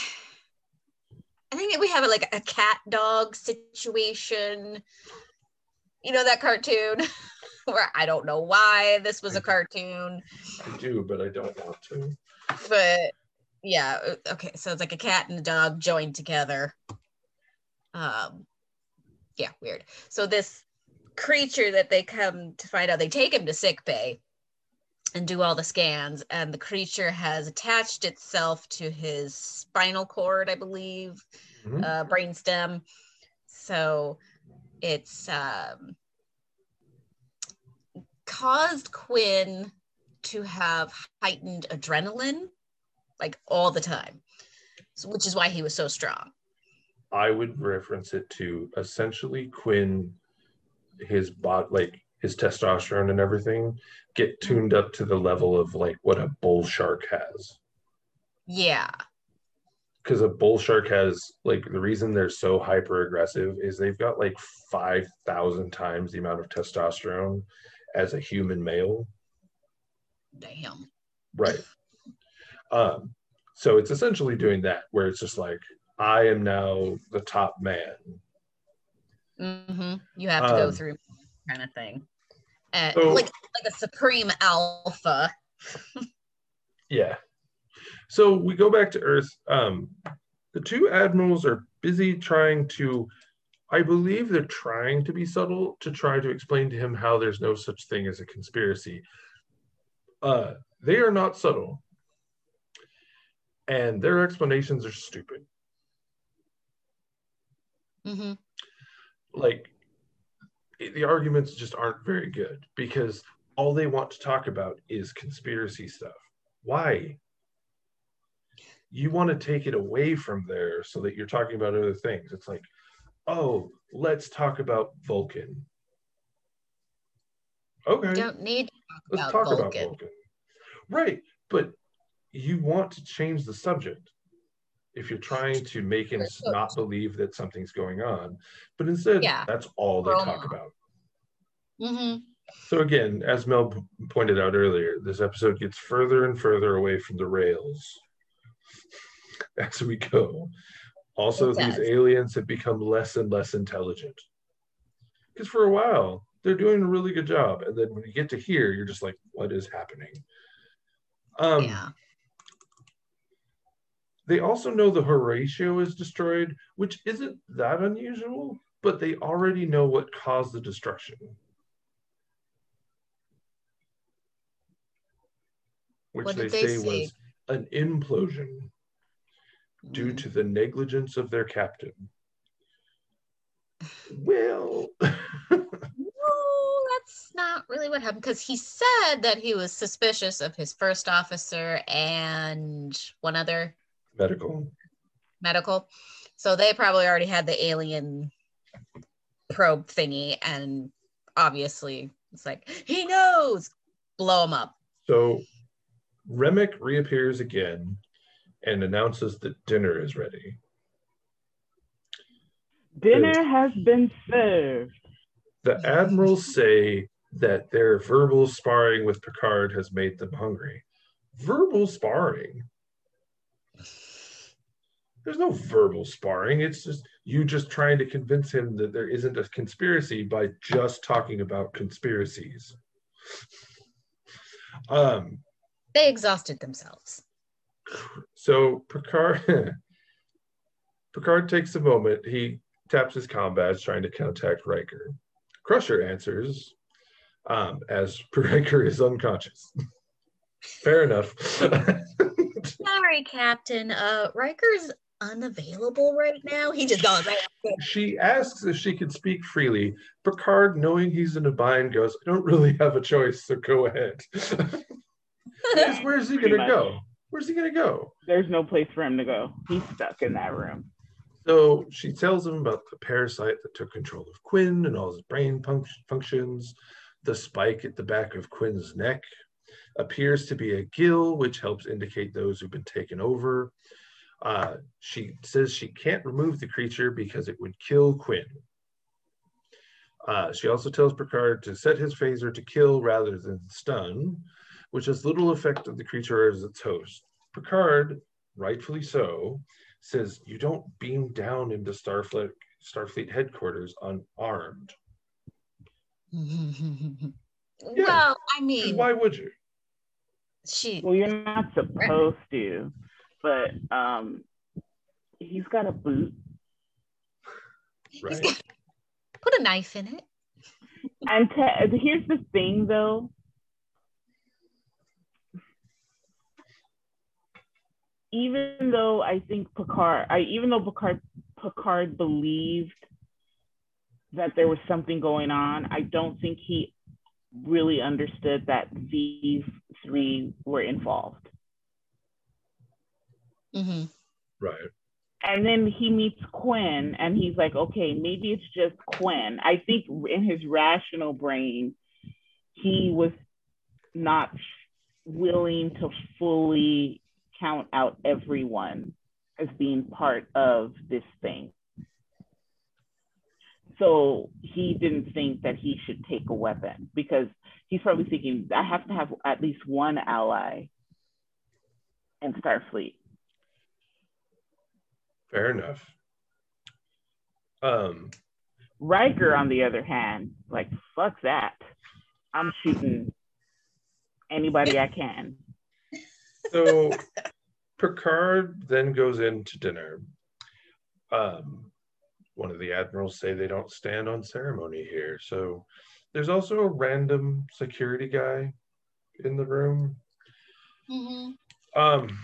I think that we have like a cat dog situation. You know that cartoon where I don't know why this was a cartoon, I do, but I don't want to. but yeah, okay, so it's like a cat and a dog joined together. Um yeah, weird. So this creature that they come to find out, they take him to sick bay and do all the scans, and the creature has attached itself to his spinal cord, I believe, Mhm. uh, brainstem. So it's um, caused Quinn to have heightened adrenaline, like all the time, so, which is why he was so strong. I would reference it to essentially Quinn, his bot, like his testosterone and everything, get tuned up to the level of like what a bull shark has. Yeah, Because a bull shark has like the reason they're so hyper aggressive is they've got like five thousand times the amount of testosterone as a human male. damn. Right. Um, so it's essentially doing that, where it's just like, I am now the top man. hmm You have to go Um, through kind of thing. Uh, so- like like a supreme alpha. Yeah. So we go back to Earth. Um, the two admirals are busy trying to, I believe they're trying to be subtle to try to explain to him how there's no such thing as a conspiracy. Uh, they are not subtle. And their explanations are stupid. Mm-hmm. like the arguments just aren't very good because all they want to talk about is conspiracy stuff. Why? You want to take it away from there so that you're talking about other things. It's like, oh, let's talk about Vulcan. Okay, Don't need to let's talk talk about Vulcan. Vulcan. Right, but you want to change the subject if you're trying to make him not believe that something's going on. But instead, Yeah. that's all they talk about. hmm So again, as Mel pointed out earlier, this episode gets further and further away from the rails as we go. Also, these aliens have become less and less intelligent. Because for a while, they're doing a really good job. And then when you get to here, you're just like, what is happening? Um, yeah. They also know the Horatio is destroyed, which isn't that unusual, but they already know what caused the destruction. Which they, they say, say? was an implosion due Mm. to the negligence of their captain. Well, No, that's not really what happened because he said that he was suspicious of his first officer and one other medical. medical. So they probably already had the alien probe thingy, and obviously it's like he knows. Blow him up. So Remmick reappears again and announces that dinner is ready. Dinner has been served. The admirals say that their verbal sparring with Picard has made them hungry. Verbal sparring? There's no verbal sparring. It's just you just trying to convince him that there isn't a conspiracy by just talking about conspiracies. Um, They exhausted themselves. so Picard Picard takes a moment. He taps his com badge trying to contact Riker. Crusher answers um, as Riker is unconscious. Fair enough. Sorry, Captain. Uh, Riker's unavailable right now. He just goes. she asks if she can speak freely. Picard, knowing he's in a bind, goes, I don't really have a choice, so go ahead. Because Where's he going to much. go? Where's he going to go? There's no place for him to go. He's stuck in that room. So she tells him about the parasite that took control of Quinn and all his brain func- functions. The spike at the back of Quinn's neck appears to be a gill, which helps indicate those who've been taken over. Uh, she says she can't remove the creature because it would kill Quinn. Uh, she also tells Picard to set his phaser to kill rather than stun, which has little effect on the creature as its host. Picard, rightfully so, says you don't beam down into Starfleet Starfleet headquarters unarmed. Well, I mean, Why would you? she. Well, you're not supposed to, but um, he's got a boot. he's Right. got- Put a knife in it. And te- here's the thing, though. Even though I think Picard, I even though Picard Picard believed that there was something going on, I don't think he really understood that these three were involved. Hmm Right. and then he meets Quinn and he's like, okay, maybe it's just Quinn. I think in his rational brain, he was not willing to fully count out everyone as being part of this thing. So he didn't think that he should take a weapon because he's probably thinking, I have to have at least one ally. in Starfleet. Fair enough. Um, Riker, on the other hand, like fuck that. I'm shooting anybody I can. so Picard then goes into dinner. Um, one of the admirals say they don't stand on ceremony here. So there's also a random security guy in the room. Mm-hmm. Um,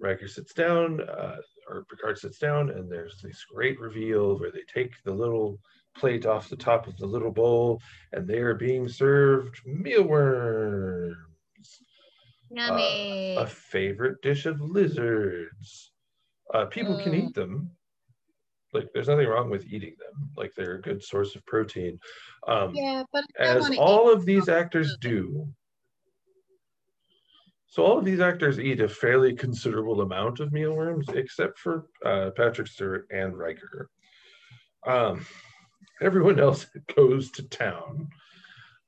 Riker sits down, uh, or Picard sits down, and there's this great reveal where they take the little plate off the top of the little bowl, and they are being served mealworms, Yummy. a favorite dish of lizards. Uh, people can Mm. eat them. Like, there's nothing wrong with eating them. Like, they're a good source of protein. Um, yeah, but as all of these actors do. So all of these actors eat a fairly considerable amount of mealworms, except for uh, Patrick Stewart and Riker. Um, everyone else goes to town.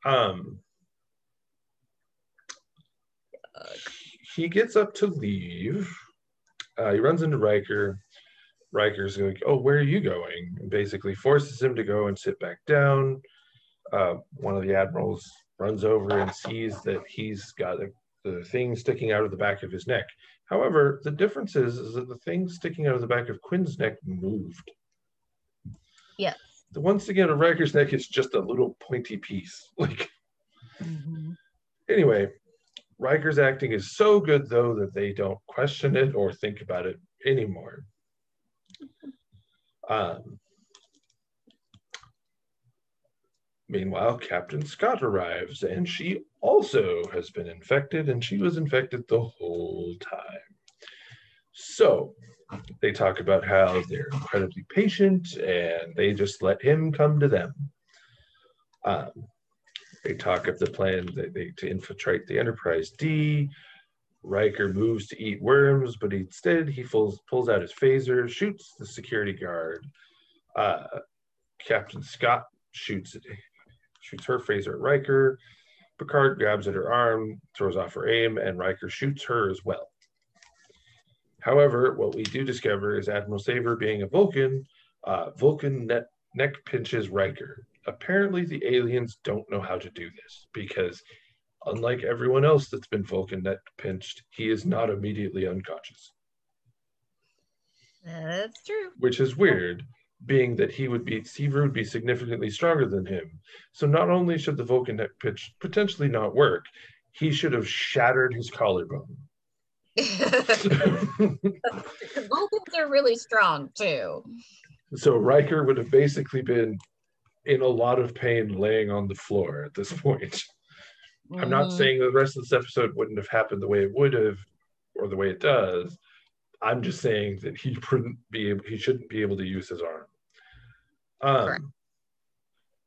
Um, he gets up to leave. Uh, he runs into Riker. Riker's like, "Oh, where are you going?" And basically forces him to go and sit back down. Uh, one of the admirals runs over and sees that he's got a, the thing sticking out of the back of his neck. However, the difference is, is that the thing sticking out of the back of Quinn's neck moved. Yes. The sticking out of Riker's neck is just a little pointy piece. Like Mm-hmm. anyway, Riker's acting is so good though that they don't question it or think about it anymore. Um, meanwhile, Captain Scott arrives and she also has been infected and she was infected the whole time. So they talk about how they're incredibly patient and they just let him come to them. Um, they talk of the plan that they, to infiltrate the Enterprise D. Riker moves to eat worms, but instead he pulls, pulls out his phaser, shoots the security guard. Uh, Captain Scott shoots shoots her phaser at Riker. Picard grabs at her arm, throws off her aim, and Riker shoots her as well. However, what we do discover is Admiral Savar, being a Vulcan, uh, Vulcan net, neck pinches Riker. Apparently, the aliens don't know how to do this because, unlike everyone else that's been Vulcan neck pinched, he is not immediately unconscious, That's true. which is weird, being that he would be Savar would be significantly stronger than him. So not only should the Vulcan neck pinch potentially not work, he should have shattered his collarbone. Vulcans are really strong too. So Riker would have basically been in a lot of pain laying on the floor at this point. I'm not Mhm. saying the rest of this episode wouldn't have happened the way it would have or the way it does. I'm just saying that he couldn't be able, he shouldn't be able to use his arm. Correct. Um,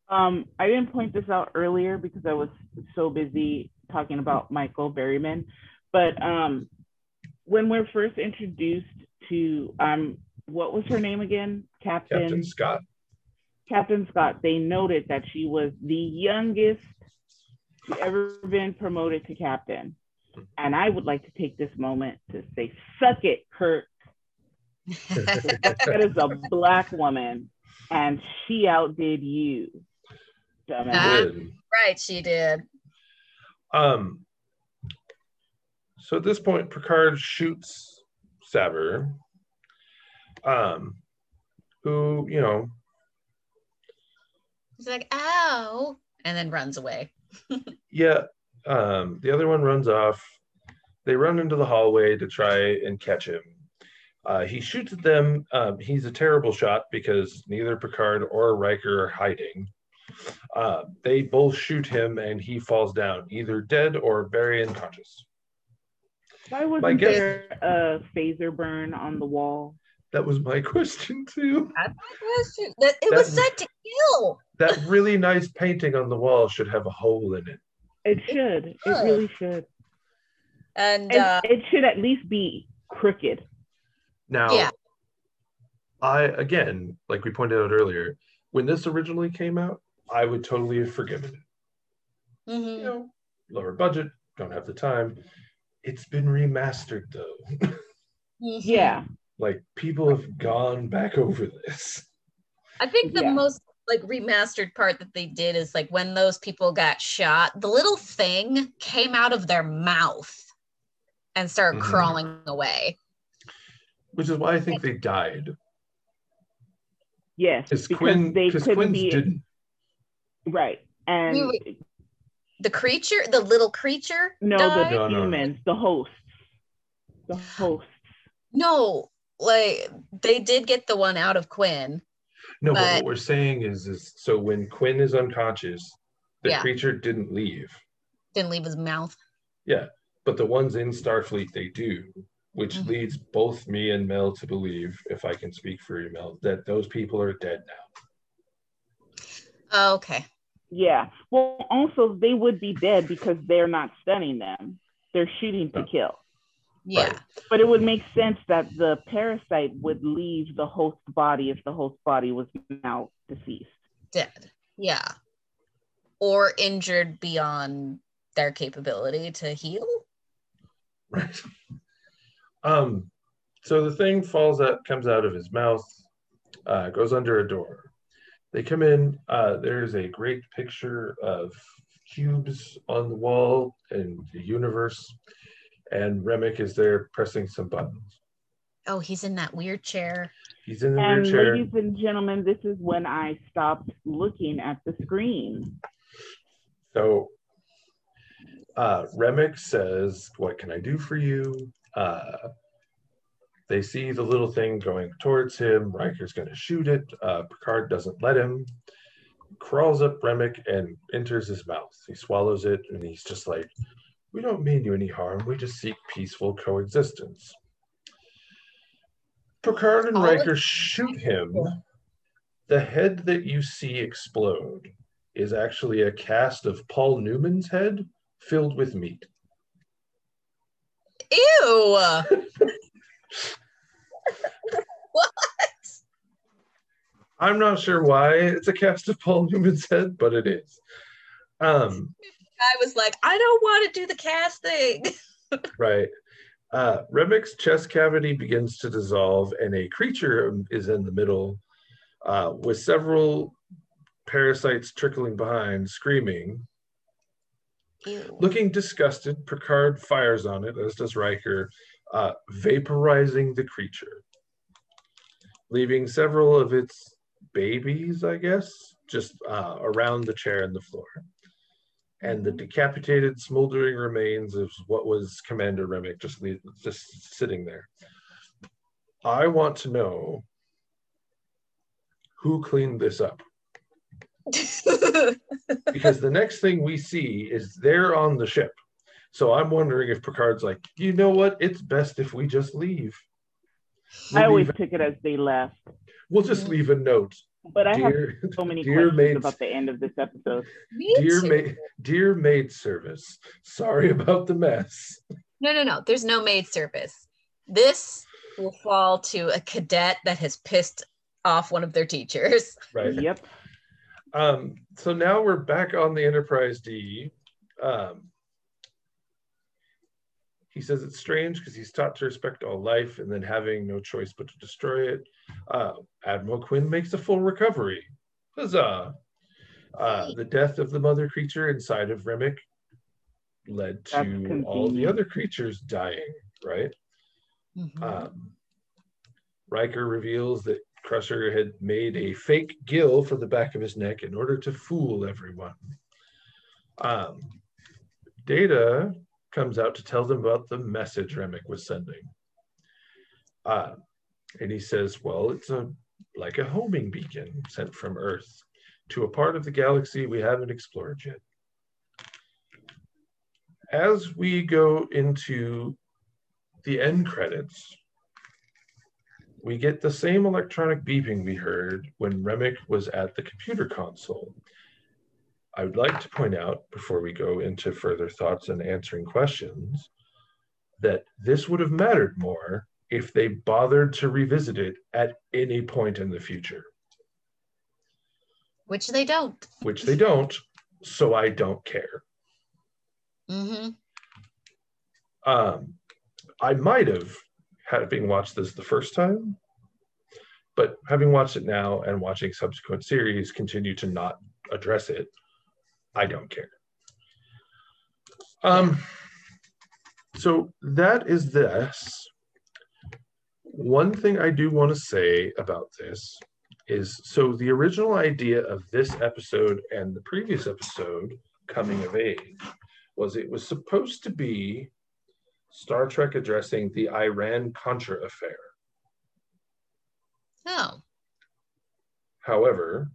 Um, I didn't point this out earlier because I was so busy talking about Michael Berryman. But um, when we're first introduced to um, what was her name again? Captain Captain Scott. Captain Scott. They noted that she was the youngest to ever been promoted to captain. And I would like to take this moment to say, "Suck it, Kirk." That is a black woman, and she outdid you, dumbass. Right, she did. Um, so at this point, Picard shoots Savar, um, who, you know, He's like, ow, and then runs away. Yeah, um, the other one runs off. They run into the hallway to try and catch him. Uh, he shoots at them. Um, he's a terrible shot because neither Picard or Riker are hiding. Uh, they both shoot him and he falls down, either dead or very unconscious. Why wasn't guess- there a phaser burn on the wall? That was my question, too. That's my question. That it was That- set to kill. That really nice painting on the wall should have a hole in it. It should. It should. really should. And And uh, it should at least be crooked. Now, Yeah. I again, like we pointed out earlier, when this originally came out, I would totally have forgiven it. mhm. You know, lower budget, don't have the time. it's been remastered though. Mhm. Yeah. like people have gone back over this. I think the Yeah. most like remastered part that they did is like when those people got shot, the little thing came out of their mouth and started Mhm. crawling away. Which is why I think they died. Yes. Because Because Quinn, they because couldn't Quinn's be didn't. right. And Wait, The creature, the little creature. no, died? the No, no, no. humans, the hosts. The hosts. No, like they did get the one out of Quinn. No, but But- what we're saying is, is so when Quinn is unconscious, the Yeah. creature didn't leave. Didn't leave his mouth. Yeah, but the ones in Starfleet, they do, which Mhm. leads both me and Mel to believe, if I can speak for you, Mel, that those people are dead now. Oh, okay. Yeah. Well, also they would be dead because they're not stunning them. They're shooting to Oh. kill. Yeah. Right. But it would make sense that the parasite would leave the host body if the host body was now deceased. Dead. Yeah. Or injured beyond their capability to heal. Right. Um, so the thing falls out, comes out of his mouth, uh, goes under a door. They come in. Uh, there's a great picture of cubes on the wall and the universe, and Remmick is there pressing some buttons. Oh, he's in that weird chair. He's in the And weird chair. ladies and gentlemen, this is when I stopped looking at the screen. So uh, Remmick says, What can I do for you? Uh, they see the little thing going towards him. Riker's going to shoot it. Uh, Picard doesn't let him. Crawls up Remmick and enters his mouth. He swallows it and he's just like, We don't mean you any harm. We just seek peaceful coexistence. Picard and All Riker shoot him. The head that you see explode is actually a cast of Paul Newman's head filled with meat. Ew. what? I'm not sure why it's a cast of Paul Newman's head, but it is. Um, I was like, I don't want to do the casting. right. Uh, Remmick's chest cavity begins to dissolve, and a creature is in the middle uh, with several parasites trickling behind, screaming. Looking disgusted, Picard fires on it, as does Riker, uh, vaporizing the creature, leaving several of its babies, I guess, just uh, around the chair and the floor. And the decapitated, smoldering remains of what was Commander Remmick just, just sitting there. I want to know who cleaned this up because the next thing we see is they're on the ship. So I'm wondering if Picard's like, you know what? It's best if we just leave. I We'll, always leave- took it as they left. we'll just leave a note. But I have so many dear questions maids, about the end of this episode. Dear, maid, dear maid service, sorry about the mess. No, no, no. There's no maid service. This will fall to a cadet that has pissed off one of their teachers. Right. Yep. Um, so now we're back on the Enterprise D. Um, he says it's strange because he's taught to respect all life and then having no choice but to destroy it. Uh, Admiral Quinn makes a full recovery. Huzzah! Uh, the death of the mother creature inside of Remmick led to all the other creatures dying, right? Mhm. Um, Riker reveals that Crusher had made a fake gill for the back of his neck in order to fool everyone. Um, Data comes out to tell them about the message Remmick was sending. Uh, and he says, well, it's a like a homing beacon sent from Earth to a part of the galaxy we haven't explored yet. As we go into the end credits, we get the same electronic beeping we heard when Remmick was at the computer console. I would like to point out, before we go into further thoughts and answering questions, that this would have mattered more if they bothered to revisit it at any point in the future, Which they don't. which they don't, so I don't care. hmm Um, I might have, having watched this the first time, but having watched it now and watching subsequent series continue to not address it, I don't care. Um, so that is this. One thing I do want to say about this is so the original idea of this episode and the previous episode, Coming of Age, was it was supposed to be Star Trek addressing the Iran Contra affair. Oh. However,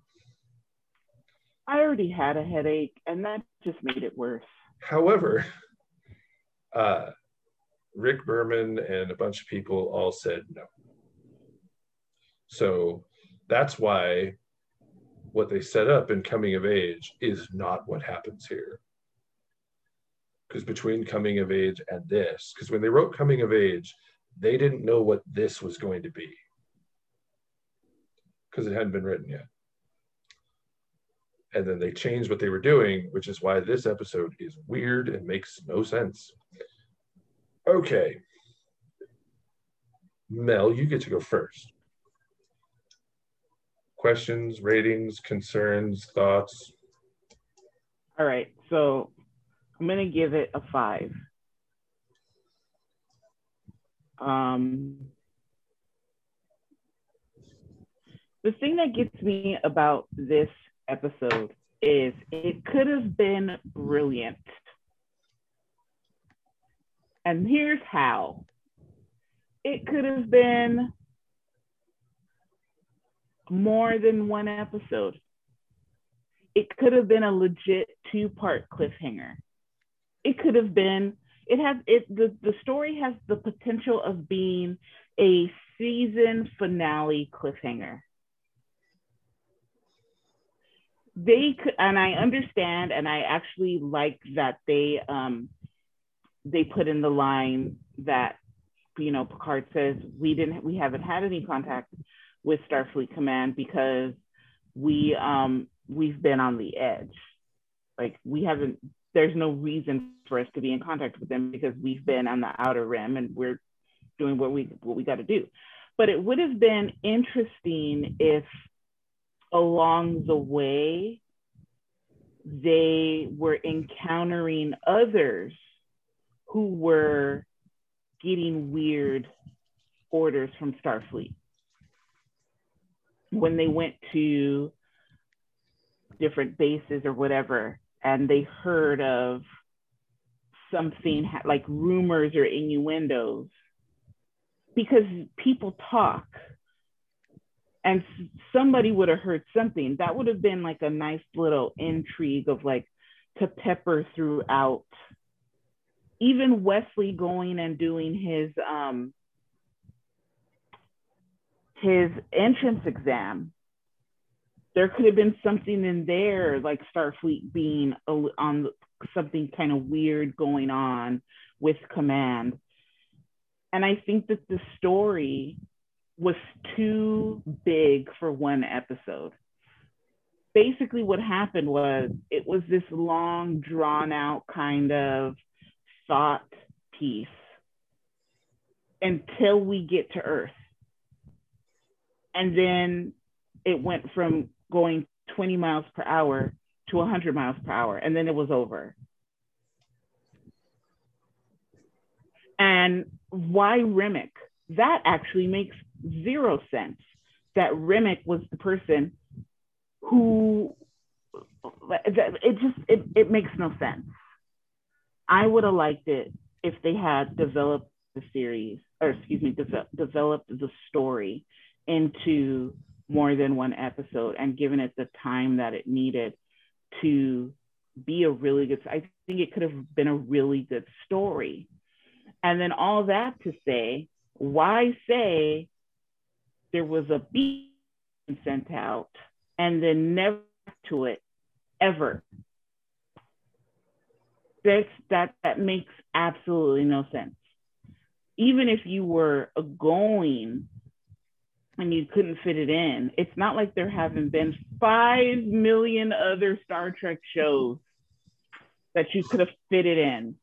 I already had a headache, and that just made it worse. however, uh, Rick Berman and a bunch of people all said no. So that's why what they set up in Coming of Age is not what happens here. Because between Coming of Age and this, because when they wrote Coming of Age, they didn't know what this was going to be because it hadn't been written yet. And then they changed what they were doing, which is why this episode is weird and makes no sense. Okay. Mel, you get to go first. Questions, ratings, concerns, thoughts. All right, so I'm gonna give it a five. Um, the thing that gets me about this episode is it could have been brilliant. And here's how it could have been more than one episode. It could have been a legit two part cliffhanger. It could have been, it has, it, the, the story has the potential of being a season finale cliffhanger. They could, and I understand, and I actually like that they, um, they put in the line that you know Picard says we didn't we haven't had any contact with Starfleet Command because we um we've been on the edge. Like we haven't there's no reason for us to be in contact with them because we've been on the outer rim and we're doing what we what we got to do. But it would have been interesting if along the way they were encountering others who were getting weird orders from Starfleet. When they went to different bases or whatever, and they heard of something like rumors or innuendos, because people talk, and somebody would have heard something, that would have been like a nice little intrigue of like to pepper throughout. Even Wesley going and doing his um his entrance exam, there could have been something in there like Starfleet being on something kind of weird going on with command. And I think that the story was too big for one episode. Basically, what happened was it was this long, drawn out kind of thought piece until we get to Earth. And then it went from going 20 miles per hour to 100 miles per hour, and then it was over. And why Remmick? That actually makes zero sense. That Remmick was the person who it just it, it makes no sense. I would have liked it if they had developed the series, or excuse me, de- developed the story into more than one episode and given it the time that it needed to be a really good. I think it could have been a really good story. And then all that to say, why say there was a beat sent out and then never to it ever that's that that makes absolutely no sense. Even if you were going and you couldn't fit it in, it's not like there haven't been five million other Star Trek shows that you could have fit it in.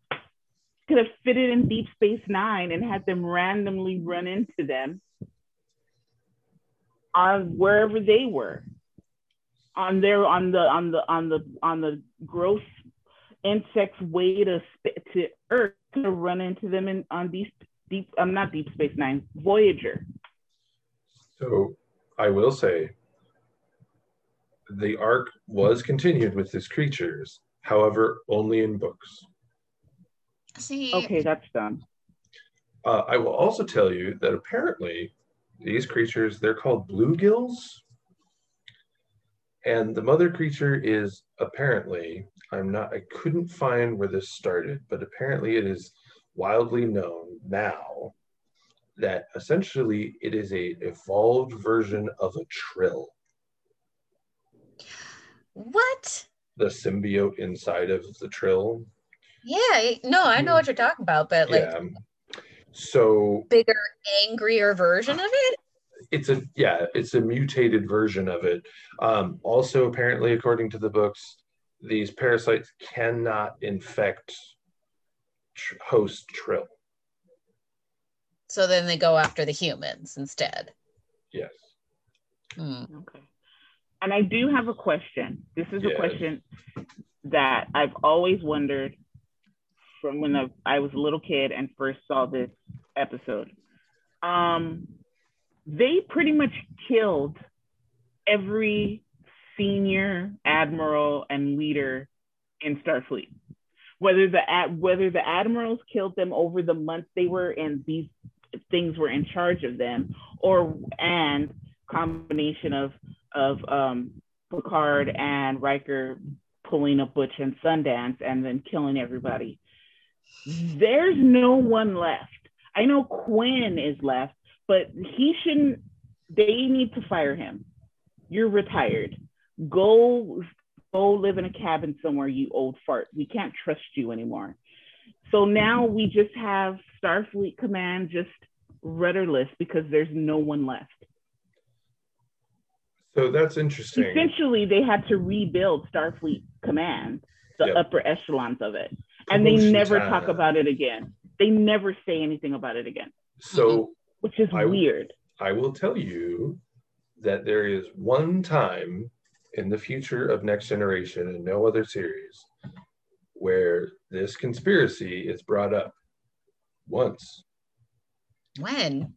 could have fitted in Deep Space Nine and had them randomly run into them on wherever they were on their on the on the on the on the gross insects way to to Earth to run into them in on deep deep I'm not Deep Space Nine Voyager. So I will say the arc was continued with these creatures, however, only in books. See. Okay, that's done. Uh, I will also tell you that apparently these creatures they're called bluegills, and the mother creature is apparently I'm not I couldn't find where this started, but apparently it is wildly known now that essentially it is a evolved version of a trill. What? The symbiote inside of the trill. Yeah, no, I know what you're talking about, but like yeah. so bigger, angrier version of it. It's a yeah, it's a mutated version of it. Um, also, apparently, according to the books, these parasites cannot infect tr- host trill. So then they go after the humans instead. Yes. Hmm. Okay. And I do have a question. This is yes. a question that I've always wondered from when I was a little kid and first saw this episode. Um, they pretty much killed every senior admiral and leader in Starfleet. Whether the ad, whether the admirals killed them over the months they were in these things were in charge of them, or and combination of of um, Picard and Riker pulling a Butch and Sundance and then killing everybody. There's no one left. I know Quinn is left, but he shouldn't. They need to fire him. You're retired. Go go live in a cabin somewhere, you old fart. We can't trust you anymore. So now we just have Starfleet Command just rudderless because there's no one left. So that's interesting. Essentially, they had to rebuild Starfleet Command, the yep. upper echelons of it, and they never talk about it again. They never say anything about it again. So, mm-hmm. which is I, weird. I will tell you that there is one time in the future of Next Generation and no other series where this conspiracy is brought up once. When?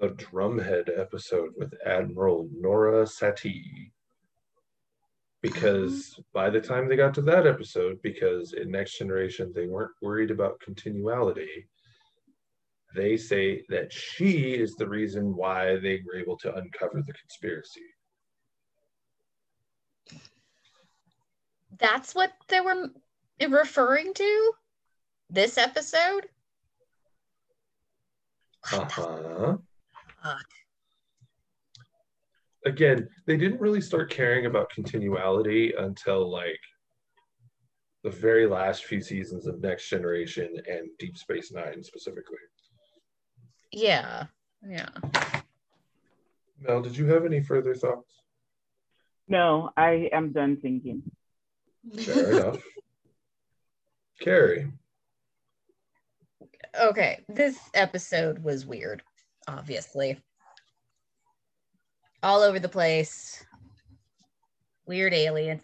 The Drumhead episode with Admiral Nora Satie. Because oh. by the time they got to that episode, because in Next Generation they weren't worried about continuality, they say that she is the reason why they were able to uncover the conspiracy. That's what they were referring to? This episode? Uh huh. Again, they didn't really start caring about continuality until like the very last few seasons of Next Generation and Deep Space Nine specifically. Yeah. Yeah. Mel, did you have any further thoughts? No, I am done thinking. Fair enough. Carrie. Okay, this episode was weird, obviously. All over the place. Weird aliens.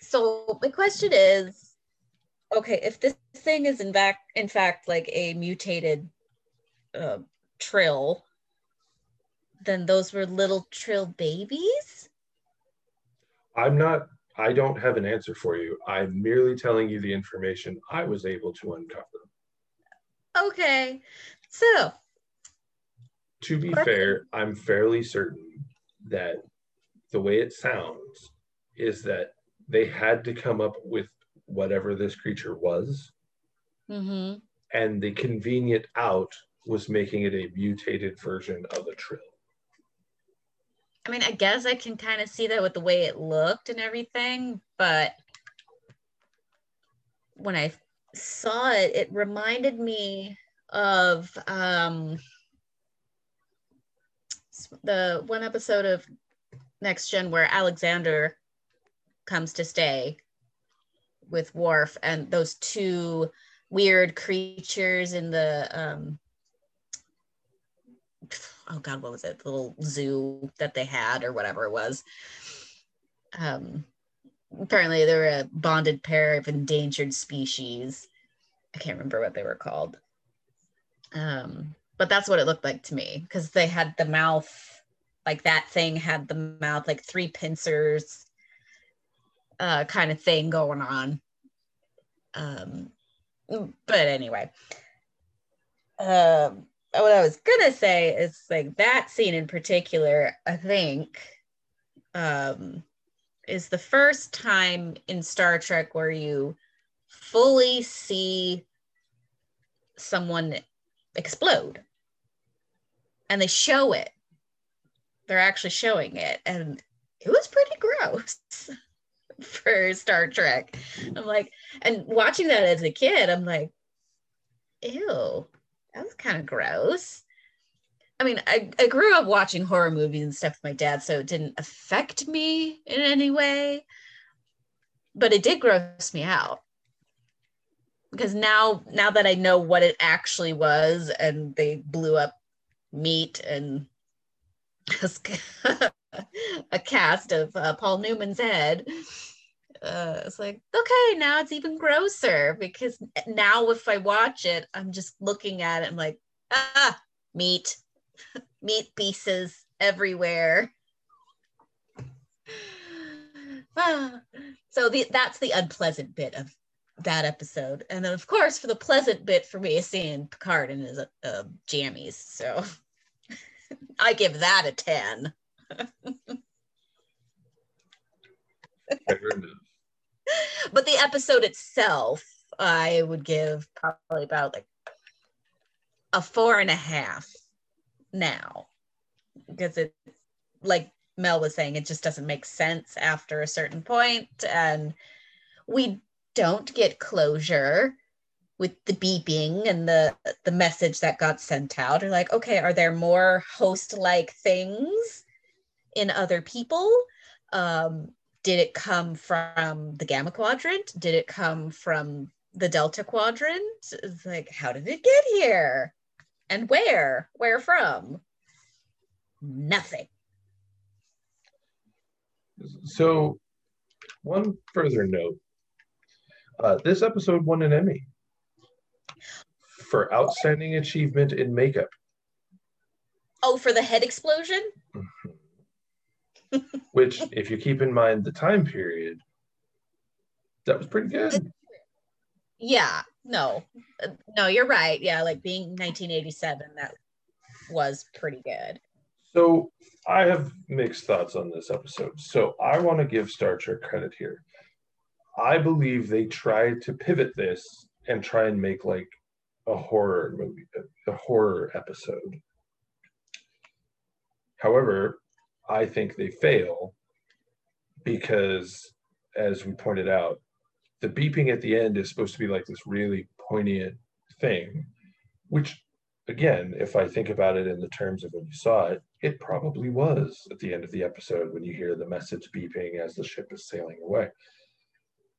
So my question is, okay, if this thing is in fact in fact like a mutated uh, trill, then those were little trill babies? I'm not I don't have an answer for you. I'm merely telling you the information I was able to uncover. Okay. So, to be fair, I'm fairly certain that the way it sounds is that they had to come up with whatever this creature was. Mm-hmm. And the convenient out was making it a mutated version of a trill. I mean, I guess I can kind of see that with the way it looked and everything, but when I saw it, it reminded me of um, the one episode of Next Gen where Alexander comes to stay with Worf, and those two weird creatures in the um oh god what was it? The little zoo that they had or whatever it was. Um apparently they were a bonded pair of endangered species. I can't remember what they were called. Um but that's what it looked like to me because they had the mouth like that thing had the mouth like three pincers uh kind of thing going on. Um but anyway um what i was gonna say is like that scene in particular i think um is the first time in star trek where you fully see someone explode and they show it they're actually showing it and it was pretty gross for Star Trek. I'm like, and watching that as a kid, I'm like, ew, that was kind of gross. I mean, I, I grew up watching horror movies and stuff with my dad, so it didn't affect me in any way, but it did gross me out. Because now, now that I know what it actually was, and they blew up meat and a cast of uh, Paul Newman's head. Uh, it's like, okay, now it's even grosser because now if I watch it, I'm just looking at it. I'm like, ah, meat, meat pieces everywhere. so the, that's the unpleasant bit of that episode. And then, of course, for the pleasant bit for me is seeing Picard in his uh, jammies. So I give that a 10. but the episode itself, I would give probably about like a four and a half now because it's like Mel was saying, it just doesn't make sense after a certain point, and we don't get closure with the beeping and the the message that got sent out. Or like, okay, are there more host-like things in other people? Um, did it come from the gamma quadrant? Did it come from the delta quadrant? It's like, how did it get here? And where? Where from? Nothing. So, one further note uh, this episode won an Emmy for outstanding achievement in makeup. Oh, for the head explosion? Mm-hmm. Which, if you keep in mind the time period, that was pretty good. Yeah, no, uh, no, you're right. Yeah, like being 1987, that was pretty good. So I have mixed thoughts on this episode. So I want to give Star Trek credit here. I believe they tried to pivot this and try and make like a horror movie, a horror episode. However, I think they fail because, as we pointed out, the beeping at the end is supposed to be like this really poignant thing, which, again, if I think about it in the terms of when you saw it, it probably was at the end of the episode when you hear the message beeping as the ship is sailing away.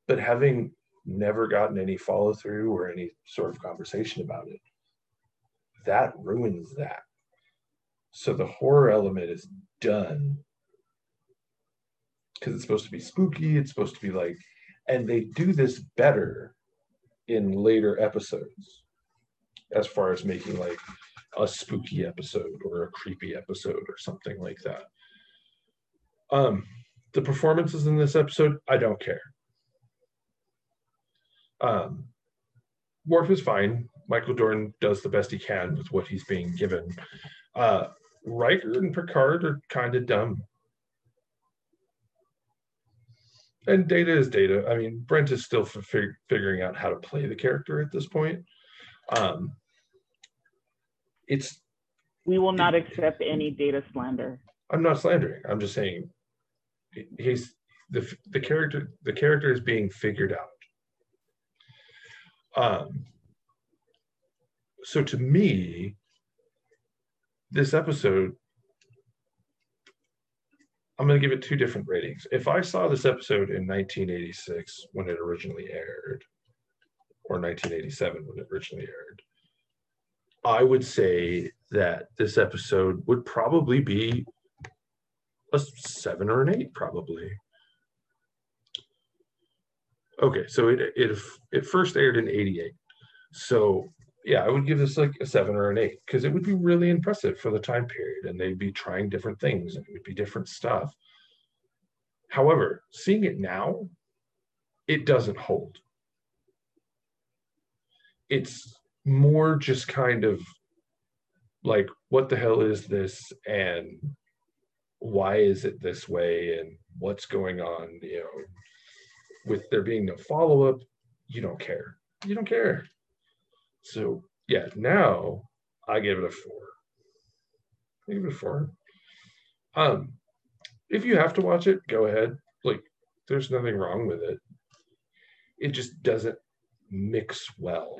But having never gotten any follow through or any sort of conversation about it. That ruins that. So the horror element is done because it's supposed to be spooky. It's supposed to be like, and they do this better in later episodes as far as making like a spooky episode or a creepy episode or something like that. Um, the performances in this episode, I don't care. Um, Worf is fine. Michael Dorn does the best he can with what he's being given. Uh, Riker and Picard are kind of dumb. And data is data. I mean, Brent is still fig- figuring out how to play the character at this point. Um, it's. We will not it, accept any data slander. I'm not slandering. I'm just saying he's the the character. The character is being figured out. Um, so to me, this episode, I'm going to give it two different ratings. If I saw this episode in 1986 when it originally aired, or 1987 when it originally aired. I would say that this episode would probably be a seven or an eight, probably. Okay, so it it it first aired in '88. So yeah, I would give this like a seven or an eight because it would be really impressive for the time period, and they'd be trying different things, and it would be different stuff. However, seeing it now, it doesn't hold. It's more just kind of like, what the hell is this? And why is it this way? And what's going on? You know, with there being no follow up, you don't care. You don't care. So, yeah, now I give it a four. I give it a four. Um, if you have to watch it, go ahead. Like, there's nothing wrong with it. It just doesn't mix well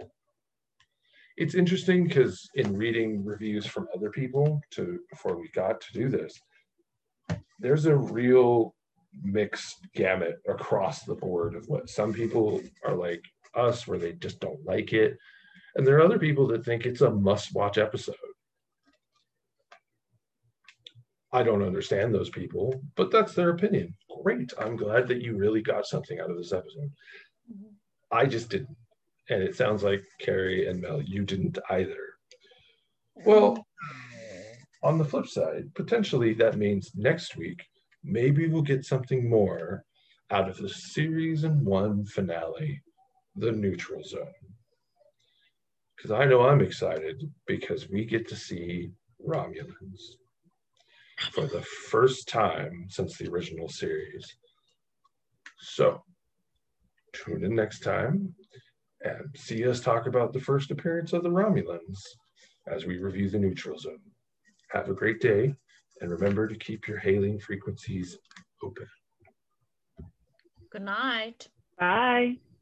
it's interesting because in reading reviews from other people to before we got to do this there's a real mixed gamut across the board of what some people are like us where they just don't like it and there are other people that think it's a must watch episode i don't understand those people but that's their opinion great i'm glad that you really got something out of this episode mm-hmm. i just didn't and it sounds like Carrie and Mel, you didn't either. Well, on the flip side, potentially that means next week, maybe we'll get something more out of the series and one finale, The Neutral Zone. Because I know I'm excited because we get to see Romulans for the first time since the original series. So, tune in next time and see us talk about the first appearance of the Romulans as we review the neutral zone. Have a great day, and remember to keep your hailing frequencies open. Good night. Bye.